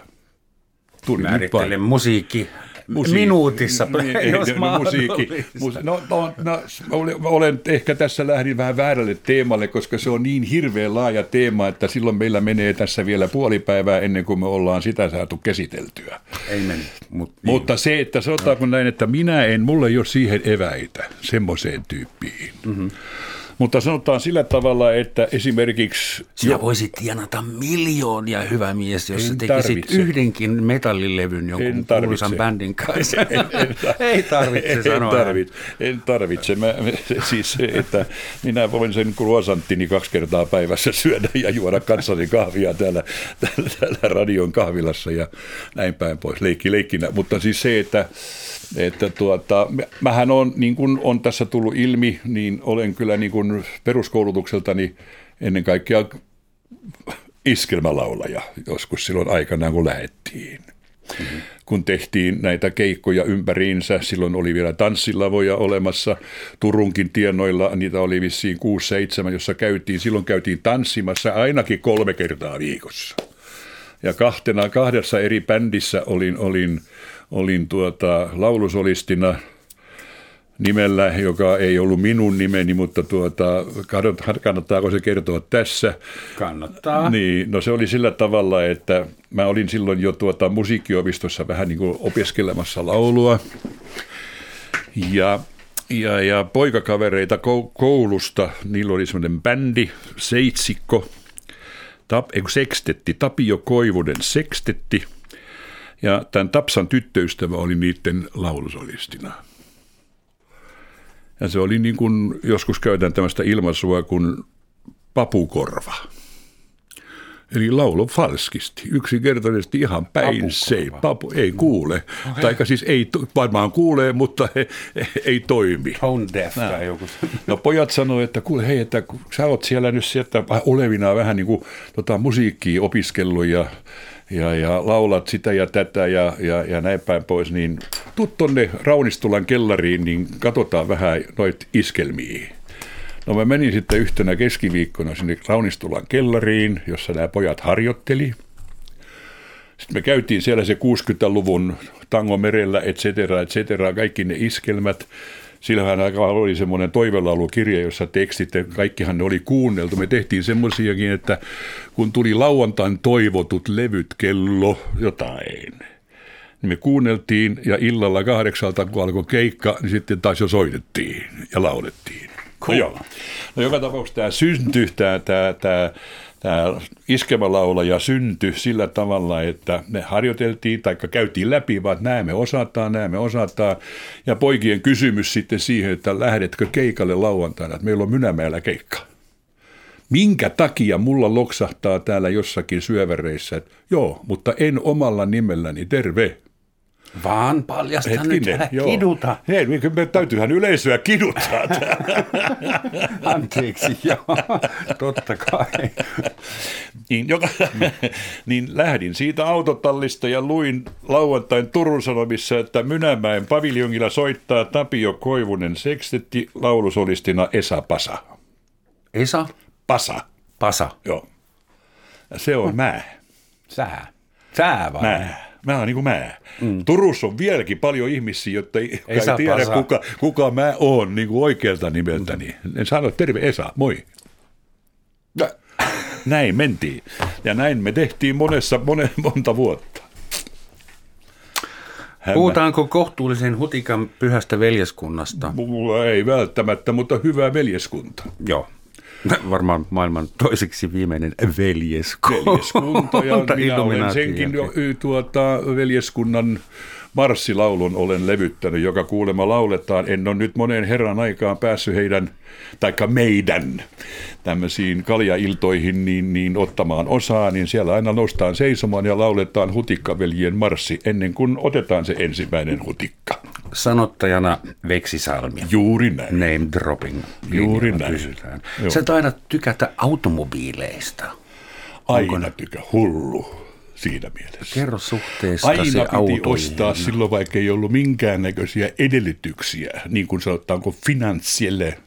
[SPEAKER 3] Tuli nyt
[SPEAKER 2] Määrittele
[SPEAKER 3] vaan.
[SPEAKER 2] musiikki,
[SPEAKER 3] Musiikki.
[SPEAKER 2] minuutissa,
[SPEAKER 3] Niin, ei, no, musiikki. no, no, no, olen- ehkä tässä lähdin vähän väärälle teemalle, koska se on niin hirveän laaja teema, että silloin meillä menee tässä vielä puoli päivää ennen kuin me ollaan sitä saatu käsiteltyä.
[SPEAKER 2] Ei meni. Mut, niin.
[SPEAKER 3] Mutta se, että sanotaanko näin, että minä en, mulle ei ole siihen eväitä, semmoiseen tyyppiin. Mm-hmm. Mutta sanotaan sillä tavalla, että esimerkiksi
[SPEAKER 2] Sinä voisit tienata miljoonia, hyvä mies, jos
[SPEAKER 3] En
[SPEAKER 2] sä tekisit
[SPEAKER 3] tarvitse.
[SPEAKER 2] yhdenkin metallilevyn jonkun
[SPEAKER 3] En
[SPEAKER 2] kuuluisan bändin kanssa. Ei tarvitse
[SPEAKER 3] en
[SPEAKER 2] sanoa.
[SPEAKER 3] Tarvitse, en tarvitse. Mä, siis että minä voin sen croissanttini kaksi kertaa päivässä syödä ja juoda kanssani kahvia täällä, täällä, täällä radion kahvilassa ja näin päin pois, leikki leikkinä. Mutta siis se, että, että tuota, mähän on, niin kuin on tässä tullut ilmi, niin olen kyllä niin kuin peruskoulutukseltani ennen kaikkea iskelmälaulaja joskus silloin aikanaan, kun lähettiin kun tehtiin näitä keikkoja ympäriinsä. Silloin oli vielä tanssilavoja olemassa Turunkin tienoilla, niitä oli vissiin 6-7, jossa käytiin. Silloin käytiin tanssimassa ainakin kolme kertaa viikossa. Ja kahtena, kahdessa eri bändissä olin, olin, olin tuota, laulusolistina nimellä, joka ei ollut minun nimeni, mutta tuota, kannat- kannattaako se kertoa tässä?
[SPEAKER 2] Kannattaa.
[SPEAKER 3] Niin, no se oli sillä tavalla, että mä olin silloin jo tuota musiikkiopistossa vähän niin kuin opiskelemassa laulua. Ja, ja, ja poikakavereita kou- koulusta, niillä oli semmoinen bändi, Seitsikko, tap, ei sekstetti, Tapio Koivunen sekstetti. Ja tämän Tapsan tyttöystävä oli niiden laulusolistina. Ja se oli niin kuin, joskus käytän tämmöistä ilmaisua kuin papukorva. Eli laulu falskisti, yksinkertaisesti ihan päin se, papu, ei kuule. Okay. Taikka siis ei, varmaan kuulee, mutta ei, ei toimi.
[SPEAKER 2] Tone deaf tai joku.
[SPEAKER 3] No pojat sanoi, että kuule hei, että kun sä oot siellä nyt sieltä olevina vähän niin kuin tota, musiikkia opiskellut ja, ja, ja laulat sitä ja tätä ja, ja, ja näin päin pois, niin tuu tonne Raunistulan kellariin, niin katsotaan vähän noit iskelmiä. No mä menin sitten yhtenä keskiviikkona sinne Raunistulan kellariin, jossa nämä pojat harjoitteli. Sitten me käytiin siellä se 60-luvun tango merellä, et cetera, et cetera, kaikki ne iskelmät. Sillähän aikaa oli semmoinen toivelaulukirja, jossa tekstit, ja kaikkihan ne oli kuunneltu. Me tehtiin semmoisiakin, että kun tuli lauantain toivotut levyt kello jotain, niin me kuunneltiin ja illalla kahdeksalta, kun alkoi keikka, niin sitten taas jo soitettiin ja laulettiin.
[SPEAKER 2] Cool.
[SPEAKER 3] No, joo. no joka tapauksessa tämä syntyi, tämä, tämä, tämä iskemälaulaja syntyi sillä tavalla, että me harjoiteltiin tai käytiin läpi, vaan että nämä me osataan, nämä me osataan. Ja poikien kysymys sitten siihen, että lähdetkö keikalle lauantaina, että meillä on Mynämäellä keikka. Minkä takia mulla loksahtaa täällä jossakin syövereissä, että joo, mutta en omalla nimelläni, terve.
[SPEAKER 2] Vaan paljasta nyt,
[SPEAKER 3] Hetkinen,
[SPEAKER 2] älä
[SPEAKER 3] joo.
[SPEAKER 2] kiduta.
[SPEAKER 3] Hei, niin me täytyyhän yleisöä kiduttaa.
[SPEAKER 2] Anteeksi, joo. Totta kai.
[SPEAKER 3] niin, joka, niin lähdin siitä autotallista ja luin lauantain Turun Sanomissa, että Mynämäen paviljongilla soittaa Tapio Koivunen sekstetti laulusolistina Esa Pasa.
[SPEAKER 2] Esa,
[SPEAKER 3] Pasa,
[SPEAKER 2] Pasa,
[SPEAKER 3] joo. Se on mä.
[SPEAKER 2] sää. Sää vai?
[SPEAKER 3] Mä. Mä oon niin kuin mä. Mm. Turussa on vieläkin paljon ihmisiä, jotka ei, ei tiedä,
[SPEAKER 2] Pasa.
[SPEAKER 3] kuka, kuka mä oon niin kuin oikealta nimeltäni. Ne sanoo, terve Esa, moi. Näin mentiin. Ja näin me tehtiin monessa, monen, monta vuotta. Hämmä.
[SPEAKER 2] Puhutaanko kohtuullisen hutikan pyhästä veljeskunnasta?
[SPEAKER 3] Mulla ei välttämättä, mutta hyvä veljeskunta.
[SPEAKER 2] Joo. Varmaan maailman toiseksi viimeinen veljeskunta.
[SPEAKER 3] Veljeskunta ja minä olen senkin tuota, veljeskunnan marssilaulun olen levyttänyt, joka kuulemma lauletaan. En ole nyt moneen herran aikaan päässyt heidän, taikka meidän, tämmöisiin kaljailtoihin niin, niin ottamaan osaa, niin siellä aina noustaan seisomaan ja lauletaan hutikkaveljien marssi ennen kuin otetaan se ensimmäinen hutikka.
[SPEAKER 2] Sanottajana Veksi Salmi.
[SPEAKER 3] Juuri näin.
[SPEAKER 2] Name dropping.
[SPEAKER 3] Juuri näin.
[SPEAKER 2] pysytään.
[SPEAKER 3] Joo.
[SPEAKER 2] Sä taidat tykätä automobiileista.
[SPEAKER 3] Aina tykä hullu siinä mielessä.
[SPEAKER 2] Kerro suhteesta
[SPEAKER 3] Aina
[SPEAKER 2] se
[SPEAKER 3] piti ostaa silloin, vaikka ei ollut minkäännäköisiä edellytyksiä, niin kuin sanotaanko finanssielle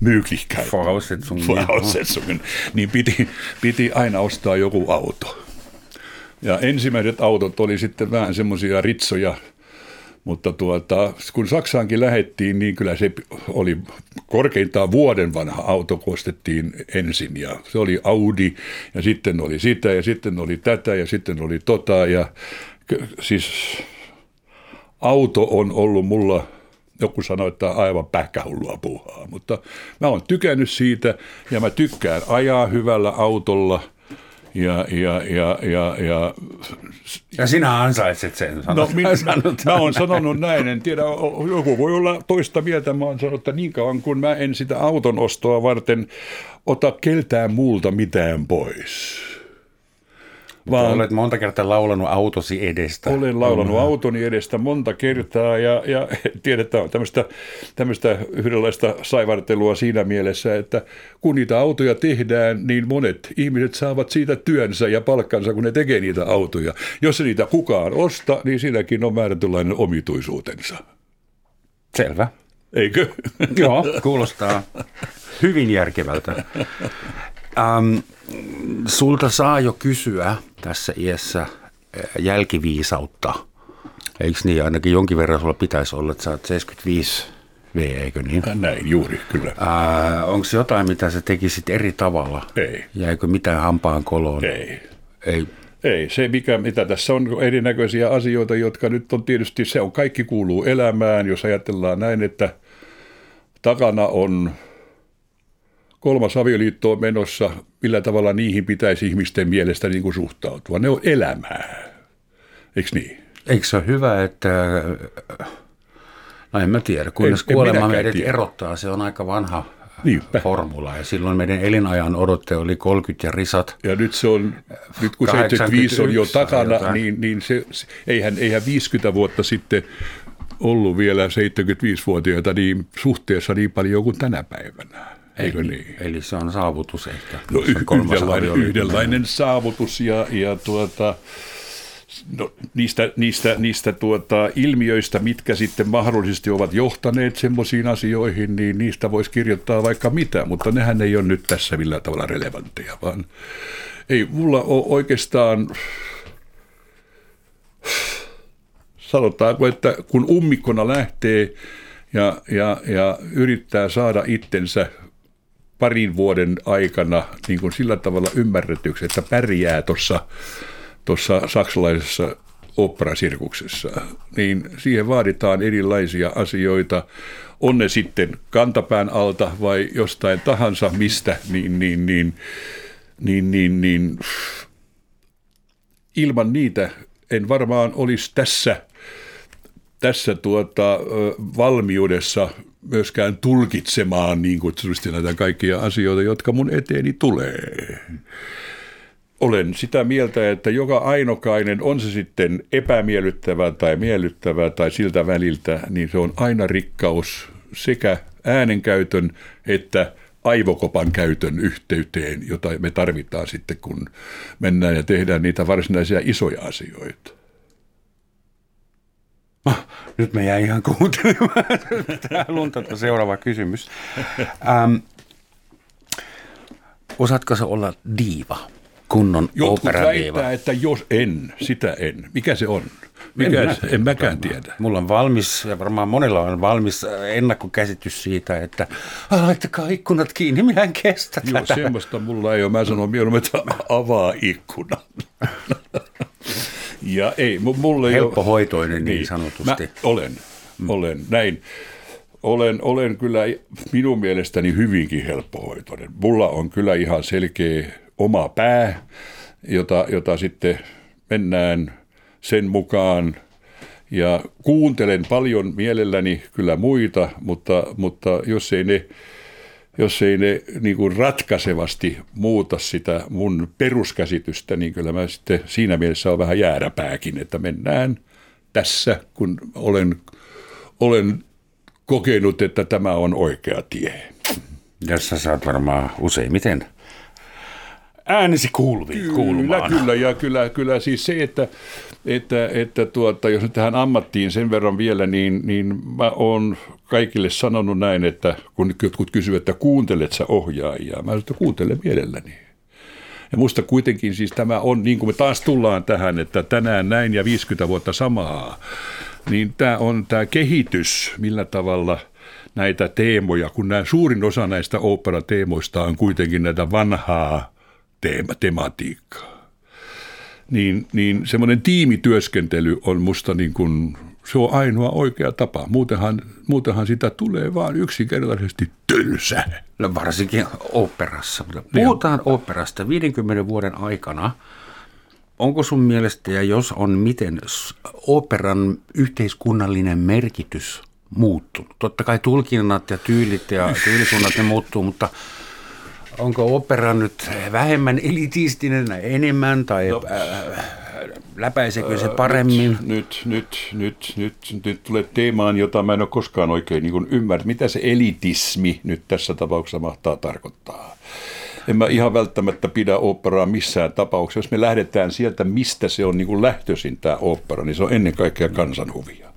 [SPEAKER 3] möglichkeit.
[SPEAKER 2] Voraussetzungen.
[SPEAKER 3] Voraussetzungen. Niin piti, piti aina ostaa joku auto. Ja ensimmäiset autot oli sitten vähän semmoisia ritsoja, mutta tuota, kun Saksaankin lähettiin, niin kyllä se oli korkeintaan vuoden vanha auto, kun ostettiin ensin. Ja se oli Audi, ja sitten oli sitä, ja sitten oli tätä, ja sitten oli tota. Ja siis auto on ollut mulla, joku sanoi, että aivan pähkähullua puuhaa, mutta mä oon tykännyt siitä, ja mä tykkään ajaa hyvällä autolla, ja, ja, ja, ja, ja
[SPEAKER 2] Ja sinä ansaitset sen.
[SPEAKER 3] No, minä,
[SPEAKER 2] sanotaan.
[SPEAKER 3] mä oon sanonut näin, en tiedä, joku voi olla toista mieltä, mä oon sanonut, että niin kauan kun mä en sitä auton ostoa varten ota keltään muulta mitään pois. Vaan
[SPEAKER 2] Olet monta kertaa laulanut autosi edestä.
[SPEAKER 3] olen laulanut autoni edestä monta kertaa ja, ja tiedetään tämmöistä, tämmöistä yhdenlaista saivartelua siinä mielessä, että kun niitä autoja tehdään, niin monet ihmiset saavat siitä työnsä ja palkkansa, kun ne tekee niitä autoja. Jos ei niitä kukaan osta, niin siinäkin on määrätynlainen omituisuutensa.
[SPEAKER 2] Selvä.
[SPEAKER 3] Eikö?
[SPEAKER 2] Joo, kuulostaa hyvin järkevältä. Ähm, sulta saa jo kysyä tässä iässä jälkiviisautta. Eikö niin? Ainakin jonkin verran sulla pitäisi olla, että sä oot 75 V, eikö niin?
[SPEAKER 3] Näin, juuri, kyllä.
[SPEAKER 2] Onko jotain, mitä sä tekisit eri tavalla?
[SPEAKER 3] Ei.
[SPEAKER 2] Jäikö mitään hampaan koloon?
[SPEAKER 3] Ei.
[SPEAKER 2] Ei.
[SPEAKER 3] Ei, se mikä, mitä tässä on erinäköisiä asioita, jotka nyt on tietysti, se on kaikki kuuluu elämään, jos ajatellaan näin, että takana on kolmas avioliitto on menossa, millä tavalla niihin pitäisi ihmisten mielestä niin kuin suhtautua. Ne on elämää, eikö niin?
[SPEAKER 2] Eikö se ole hyvä, että... No en mä tiedä, kunnes
[SPEAKER 3] En- en
[SPEAKER 2] kuolema
[SPEAKER 3] minäkään
[SPEAKER 2] meidät
[SPEAKER 3] tiedä.
[SPEAKER 2] erottaa, se on aika vanha
[SPEAKER 3] Niinpä.
[SPEAKER 2] formula. Ja silloin meidän elinajan odotte oli 30 ja risat.
[SPEAKER 3] Ja nyt se on, nyt kun
[SPEAKER 2] 81
[SPEAKER 3] 75 on jo takana,
[SPEAKER 2] jotain.
[SPEAKER 3] niin, niin se, se, eihän, eihän 50 vuotta sitten ollut vielä 75-vuotiaita niin suhteessa niin paljon kuin tänä päivänä. Eikö niin?
[SPEAKER 2] Eli se on saavutus ehkä.
[SPEAKER 3] No, yhdenlainen, yhdenlainen saavutus ja, ja tuota, no, niistä, niistä, niistä tuota, ilmiöistä, mitkä sitten mahdollisesti ovat johtaneet semmoisiin asioihin, niin niistä voisi kirjoittaa vaikka mitä, mutta nehän ei ole nyt tässä millään tavalla relevantteja, vaan ei mulla ole oikeastaan, sanotaanko, että kun ummikkona lähtee ja, ja, ja yrittää saada itsensä parin vuoden aikana niin kuin sillä tavalla ymmärretyksi, että pärjää tuossa tuossa saksalaisessa operasirkuksessa, niin siihen vaaditaan erilaisia asioita. On ne sitten kantapään alta vai jostain tahansa mistä, niin, niin, niin, niin, niin, niin ilman niitä en varmaan olisi tässä, tässä tuota, valmiudessa myöskään tulkitsemaan niin kutsutusti näitä kaikkia asioita, jotka mun eteeni tulee. olen sitä mieltä, että joka ainokainen, on se sitten epämiellyttävää tai miellyttävää tai siltä väliltä, niin se on aina rikkaus sekä äänenkäytön että aivokopan käytön yhteyteen, jota me tarvitaan sitten, kun mennään ja tehdään niitä varsinaisia isoja asioita.
[SPEAKER 2] Oh, nyt me jäi ihan kuuntelemaan. Luntata seuraava kysymys. Ähm, osaatko se olla diiva? kunnon
[SPEAKER 3] Jotkut väittää, että jos en, sitä en. Mikä se on? Mikä en, se, en mäkään tiedä.
[SPEAKER 2] Mulla on valmis, ja varmaan monella on valmis ennakkokäsitys siitä, että laittakaa ikkunat kiinni, minä en kestä
[SPEAKER 3] Joo, tätä. semmoista mulla ei ole. Mä sanon mieluummin, että avaa ikkunan. ja ei, mulla
[SPEAKER 2] ei Helppohoitoinen niin, niin sanotusti. Mä
[SPEAKER 3] olen, mm. olen näin. Olen, olen kyllä minun mielestäni hyvinkin helppohoitoinen. Mulla on kyllä ihan selkeä oma pää, jota, jota sitten mennään sen mukaan ja kuuntelen paljon mielelläni kyllä muita, mutta, mutta jos ei ne, jos ei ne niin kuin ratkaisevasti muuta sitä mun peruskäsitystä, niin kyllä mä sitten siinä mielessä on vähän jääräpääkin, että mennään tässä, kun olen, olen kokenut, että tämä on oikea tie.
[SPEAKER 2] Jossa sä oot varmaan useimmiten äänesi kuuluviin
[SPEAKER 3] kyllä,
[SPEAKER 2] kuulumaan.
[SPEAKER 3] Kyllä, ja kyllä, kyllä siis se, että, että, että tuota, jos nyt tähän ammattiin sen verran vielä, niin, niin mä oon kaikille sanonut näin, että kun jotkut kysyvät, että kuuntelet sä ohjaajia, mä sanon, että kuuntele mielelläni. Ja musta kuitenkin siis tämä on, niin kuin me taas tullaan tähän, että tänään näin ja 50 vuotta samaa, niin tämä on tämä kehitys, millä tavalla näitä teemoja, kun nämä suurin osa näistä operateemoista on kuitenkin näitä vanhaa teema, tematiikkaa. Niin, niin semmoinen tiimityöskentely on musta niin kuin, se on ainoa oikea tapa. Muutenhan, muutenhan sitä tulee vaan yksinkertaisesti tylsä.
[SPEAKER 2] No varsinkin operassa. Puhutaan niin. operasta 50 vuoden aikana. Onko sun mielestä, ja jos on, miten operan yhteiskunnallinen merkitys muuttunut? Totta kai tulkinnat ja tyylit ja tyylisuunnat ne muuttuu, mutta onko opera nyt vähemmän elitistinen, enemmän tai no, äh, läpäisekö se paremmin?
[SPEAKER 3] Nyt, nyt, nyt, nyt, nyt, nyt tulee teemaan, jota mä en ole koskaan oikein niin ymmärrä. Mitä se elitismi nyt tässä tapauksessa mahtaa tarkoittaa? En mä ihan välttämättä pidä operaa missään tapauksessa. Jos me lähdetään sieltä, mistä se on niin kuin lähtöisin tämä opera, niin se on ennen kaikkea kansanhuvia.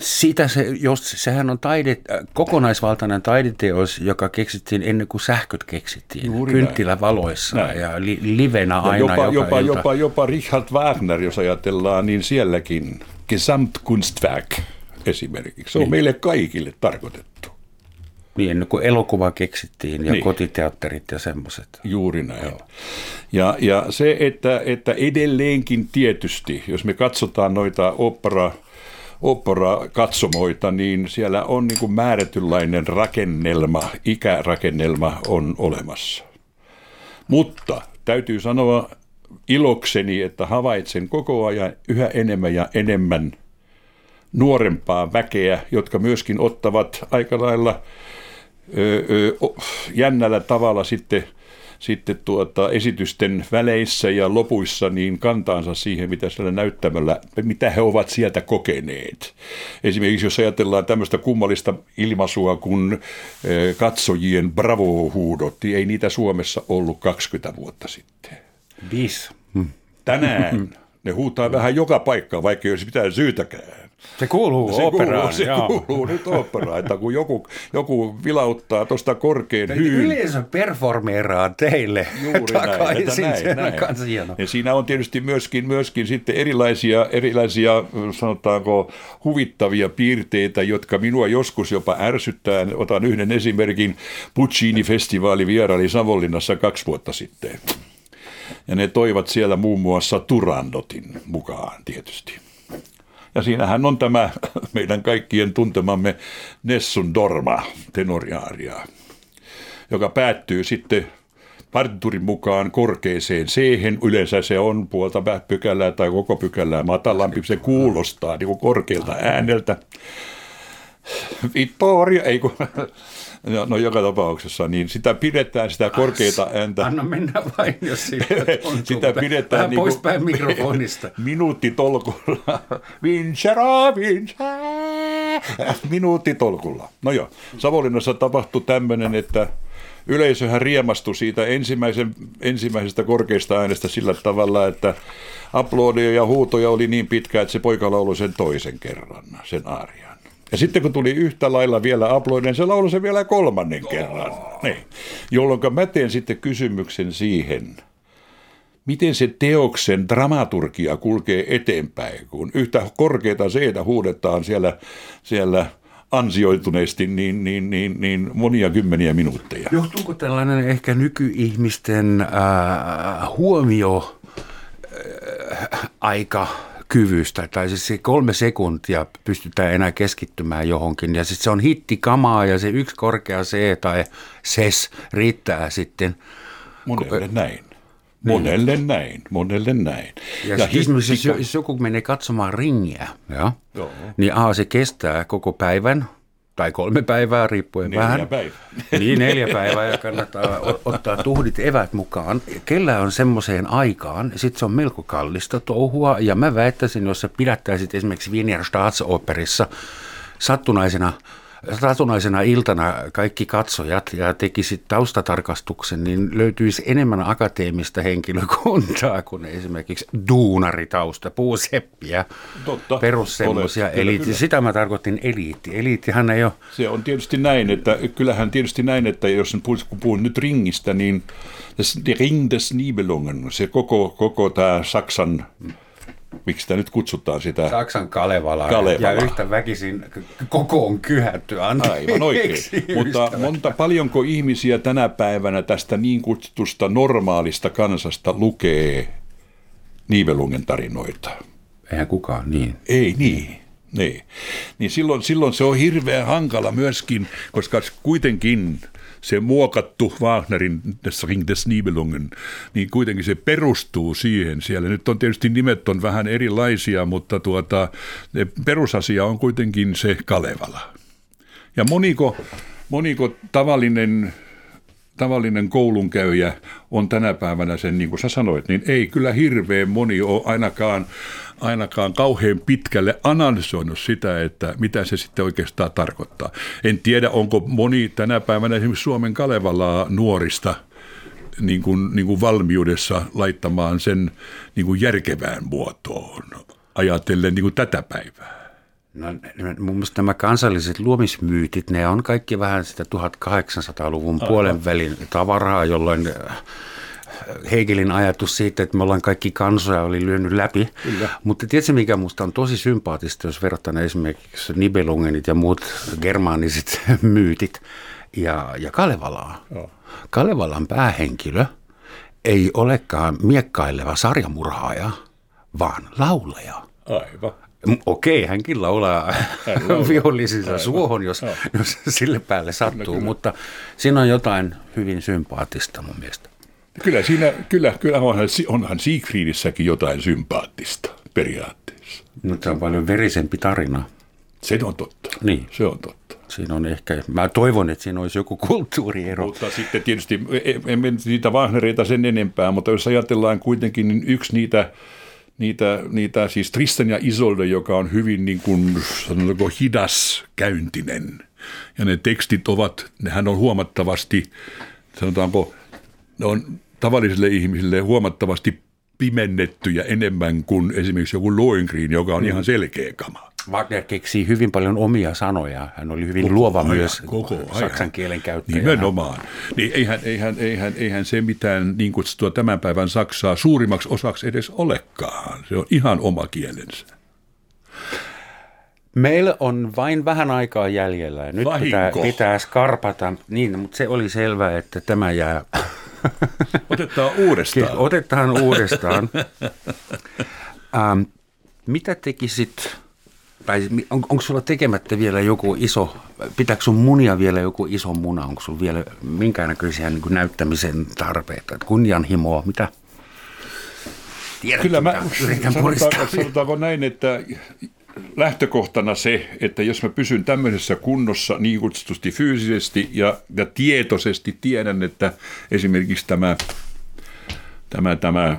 [SPEAKER 2] Sitä se, jos, sehän on taide, äh, kokonaisvaltainen taideteos, joka keksittiin ennen kuin sähköt keksittiin. Juuri Kynttilävaloissa näin. ja li, livenä ja aina
[SPEAKER 3] jopa,
[SPEAKER 2] joka
[SPEAKER 3] jopa, ilta. jopa, jopa Richard Wagner, jos ajatellaan, niin sielläkin Gesamtkunstwerk esimerkiksi. Se on niin. meille kaikille tarkoitettu.
[SPEAKER 2] Niin, ennen kuin elokuva keksittiin ja niin. kotiteatterit ja semmoiset.
[SPEAKER 3] Juuri näin. Ja, ja se, että, että edelleenkin tietysti, jos me katsotaan noita opera opera-katsomoita, niin siellä on niin kuin määrätynlainen rakennelma, ikärakennelma on olemassa. Mutta täytyy sanoa ilokseni, että havaitsen koko ajan yhä enemmän ja enemmän nuorempaa väkeä, jotka myöskin ottavat aika lailla ö, ö, jännällä tavalla sitten – sitten tuota, esitysten väleissä ja lopuissa niin kantaansa siihen, mitä siellä näyttämällä, mitä he ovat sieltä kokeneet. Esimerkiksi jos ajatellaan tämmöistä kummallista ilmaisua kuin eh, katsojien bravo-huudot, niin ei niitä Suomessa ollut 20 vuotta sitten.
[SPEAKER 2] Viisi.
[SPEAKER 3] Tänään ne huutaa vähän joka paikkaan, vaikka ei olisi mitään syytäkään.
[SPEAKER 2] Se kuuluu se operaan.
[SPEAKER 3] Kuuluu, se joo. kuuluu nyt operaan, että kun joku, joku vilauttaa tuosta korkean hyyn.
[SPEAKER 2] Yleensä performeeraa teille Juuri takaisin. Näin, näin, näin. Kanssa hieno.
[SPEAKER 3] Ja siinä on tietysti myöskin, myöskin sitten erilaisia, erilaisia, sanotaanko, huvittavia piirteitä, jotka minua joskus jopa ärsyttää. Otan yhden esimerkin. Puccini-festivaali vieraili Savonlinnassa kaksi vuotta sitten. Ja ne toivat siellä muun muassa Turandotin mukaan tietysti. Ja siinähän on tämä meidän kaikkien tuntemamme Nessun Dorma, tenoriaaria, joka päättyy sitten partiturin mukaan korkeeseen c Yleensä se on puolta pykälää tai koko pykälää matalampi. Se kuulostaa niin korkealta ääneltä. Vittoria, ei kun No, no joka tapauksessa, niin sitä pidetään, sitä korkeita ääntä.
[SPEAKER 2] Anna mennä vain, jos siitä tuntuu.
[SPEAKER 3] sitä pidetään
[SPEAKER 2] Vähän
[SPEAKER 3] niin
[SPEAKER 2] poispäin mikrofonista.
[SPEAKER 3] minuuttitolkulla. Vincera, vincera. Minuuttitolkulla. No joo, Savonlinnassa tapahtui tämmöinen, että yleisöhän riemastui siitä ensimmäisen, ensimmäisestä korkeista äänestä sillä tavalla, että aplodeja ja huutoja oli niin pitkä, että se poika lauloi sen toisen kerran, sen aarian. Ja sitten kun tuli yhtä lailla vielä aploiden, se lauloi sen vielä kolmannen kerran. Niin. Jolloin mä teen sitten kysymyksen siihen, miten se teoksen dramaturgia kulkee eteenpäin, kun yhtä korkeita seitä huudetaan siellä, siellä ansioituneesti niin, niin, niin, niin monia kymmeniä minuutteja.
[SPEAKER 2] Johtuuko tällainen ehkä nykyihmisten äh, huomio äh, aika kyvystä, tai siis se kolme sekuntia pystytään enää keskittymään johonkin, ja sitten se on hittikamaa, ja se yksi korkea C tai ses riittää sitten.
[SPEAKER 3] Monelle näin. Monelle niin. näin, monelle näin.
[SPEAKER 2] Ja, ja esimerkiksi jos, jos joku menee katsomaan ringiä, ja, Joo. niin A, se kestää koko päivän, tai kolme päivää riippuen
[SPEAKER 3] neljä
[SPEAKER 2] vähän.
[SPEAKER 3] Päivää.
[SPEAKER 2] Niin, neljä päivää ja kannattaa ottaa tuhdit evät mukaan. Kellä on semmoiseen aikaan, sitten se on melko kallista touhua ja mä väittäisin, jos sä pidättäisit esimerkiksi Wiener Staatsoperissa sattunaisena satunnaisena iltana kaikki katsojat ja tekisit taustatarkastuksen, niin löytyisi enemmän akateemista henkilökuntaa kuin esimerkiksi duunaritausta, puuseppiä, Totta, perussemmoisia eliitti. Sitä mä tarkoitin eliitti. Eliittihän ei ole...
[SPEAKER 3] Se on tietysti näin, että kyllähän tietysti näin, että jos kun puhun nyt ringistä, niin Ring des Nibelungen, se koko, koko tämä Saksan miksi sitä nyt kutsutaan sitä?
[SPEAKER 2] Saksan Kalevala. Kalevala. Ja yhtä väkisin koko on kyhätty. Anteeksi.
[SPEAKER 3] Aivan oikein. Mutta monta, paljonko ihmisiä tänä päivänä tästä niin kutsutusta normaalista kansasta lukee Nivelungen tarinoita?
[SPEAKER 2] Eihän kukaan niin.
[SPEAKER 3] Ei niin. Niin. niin silloin, silloin se on hirveän hankala myöskin, koska kuitenkin se muokattu Wagnerin des Ring des Nibelungen, niin kuitenkin se perustuu siihen siellä. Nyt on tietysti nimet on vähän erilaisia, mutta tuota, perusasia on kuitenkin se Kalevala. Ja moniko, moniko tavallinen tavallinen koulunkäyjä on tänä päivänä sen, niin kuin sä sanoit, niin ei kyllä hirveän moni ole ainakaan, ainakaan kauhean pitkälle analysoinut sitä, että mitä se sitten oikeastaan tarkoittaa. En tiedä, onko moni tänä päivänä esimerkiksi Suomen Kalevalaa nuorista niin kuin, niin kuin valmiudessa laittamaan sen niin kuin järkevään muotoon ajatellen niin kuin tätä päivää.
[SPEAKER 2] No, mun mielestä nämä kansalliset luomismyytit, ne on kaikki vähän sitä 1800-luvun Aha. puolen välin tavaraa, jolloin äh, Hegelin ajatus siitä, että me ollaan kaikki kansoja, oli lyönyt läpi. Kyllä. Mutta tiedätkö, mikä minusta on tosi sympaattista, jos verrataan esimerkiksi Nibelungenit ja muut germaaniset myytit ja, ja Kalevalaa. Kalevalan päähenkilö ei olekaan miekkaileva sarjamurhaaja, vaan laulaja.
[SPEAKER 3] Aivan.
[SPEAKER 2] Okei, hänkin laulaa, vihollisissa suohon, jos, jos sille päälle sattuu, kyllä, kyllä. mutta siinä on jotain hyvin sympaattista mun mielestä.
[SPEAKER 3] Kyllä siinä, kyllä, kyllä onhan, onhan Siegfriedissäkin jotain sympaattista periaatteessa.
[SPEAKER 2] Mutta se on paljon verisempi tarina.
[SPEAKER 3] Se on totta.
[SPEAKER 2] Niin.
[SPEAKER 3] Se on totta.
[SPEAKER 2] Siinä on ehkä, mä toivon, että siinä olisi joku kulttuuriero.
[SPEAKER 3] Mutta sitten tietysti, en, en niitä Wagnereita sen enempää, mutta jos ajatellaan kuitenkin, niin yksi niitä niitä, niitä siis Tristan ja Isolde, joka on hyvin niin kuin, sanotaanko, hidas käyntinen. Ja ne tekstit ovat, nehän on huomattavasti, sanotaanko, ne on tavallisille ihmisille huomattavasti pimennettyjä enemmän kuin esimerkiksi joku Lohengrin, joka on mm. ihan selkeä kama.
[SPEAKER 2] Wagner keksii hyvin paljon omia sanoja. Hän oli hyvin koko luova ajan, myös koko saksan kielen käyttäjä.
[SPEAKER 3] Nimenomaan. Niin eihän, eihän, eihän, eihän se mitään niin kutsuttua tämän päivän Saksaa suurimmaksi osaksi edes olekaan. Se on ihan oma kielensä.
[SPEAKER 2] Meillä on vain vähän aikaa jäljellä ja nyt pitää, pitää skarpata. Niin, mutta se oli selvää, että tämä jää...
[SPEAKER 3] Otetaan uudestaan.
[SPEAKER 2] Otetaan uudestaan. ähm, mitä tekisit tai on, onko sulla tekemättä vielä joku iso, pitääkö sun munia vielä joku iso muna, onko sulla vielä minkäännäköisiä niin näyttämisen tarpeita, kunnianhimoa, mitä?
[SPEAKER 3] Tiedät, Kyllä mä, sanotaanko, sanotaanko näin, että lähtökohtana se, että jos mä pysyn tämmöisessä kunnossa niin kutsutusti fyysisesti ja, ja tietoisesti tiedän, että esimerkiksi tämä, tämä, tämä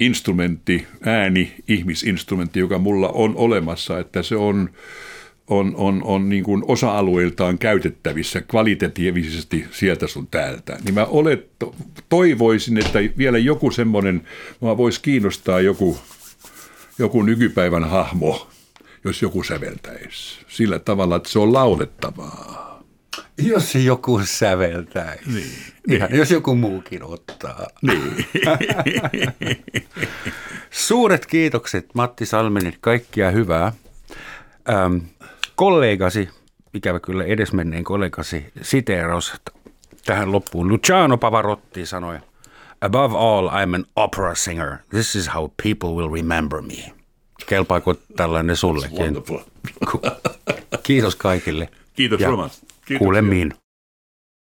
[SPEAKER 3] instrumentti, ääni, ihmisinstrumentti, joka mulla on olemassa, että se on, on, on, on niin kuin osa-alueiltaan käytettävissä kvalitatiivisesti sieltä sun täältä. Niin mä olet, toivoisin, että vielä joku semmoinen, mä voisi kiinnostaa joku, joku nykypäivän hahmo, jos joku säveltäisi. Sillä tavalla, että se on laulettavaa.
[SPEAKER 2] Jos joku säveltäisi. Niin. Ihan, niin. Jos joku muukin ottaa.
[SPEAKER 3] Niin.
[SPEAKER 2] Suuret kiitokset Matti Salminen, kaikkia hyvää. Ähm, kollegasi, ikävä kyllä edesmenneen kollegasi, siteeraus tähän loppuun. Luciano Pavarotti sanoi, Above all, I'm an opera singer. This is how people will remember me. Kelpaako tällainen sullekin? Kiitos kaikille.
[SPEAKER 3] Kiitos
[SPEAKER 2] ja
[SPEAKER 3] Roman.
[SPEAKER 2] Kuulemiin.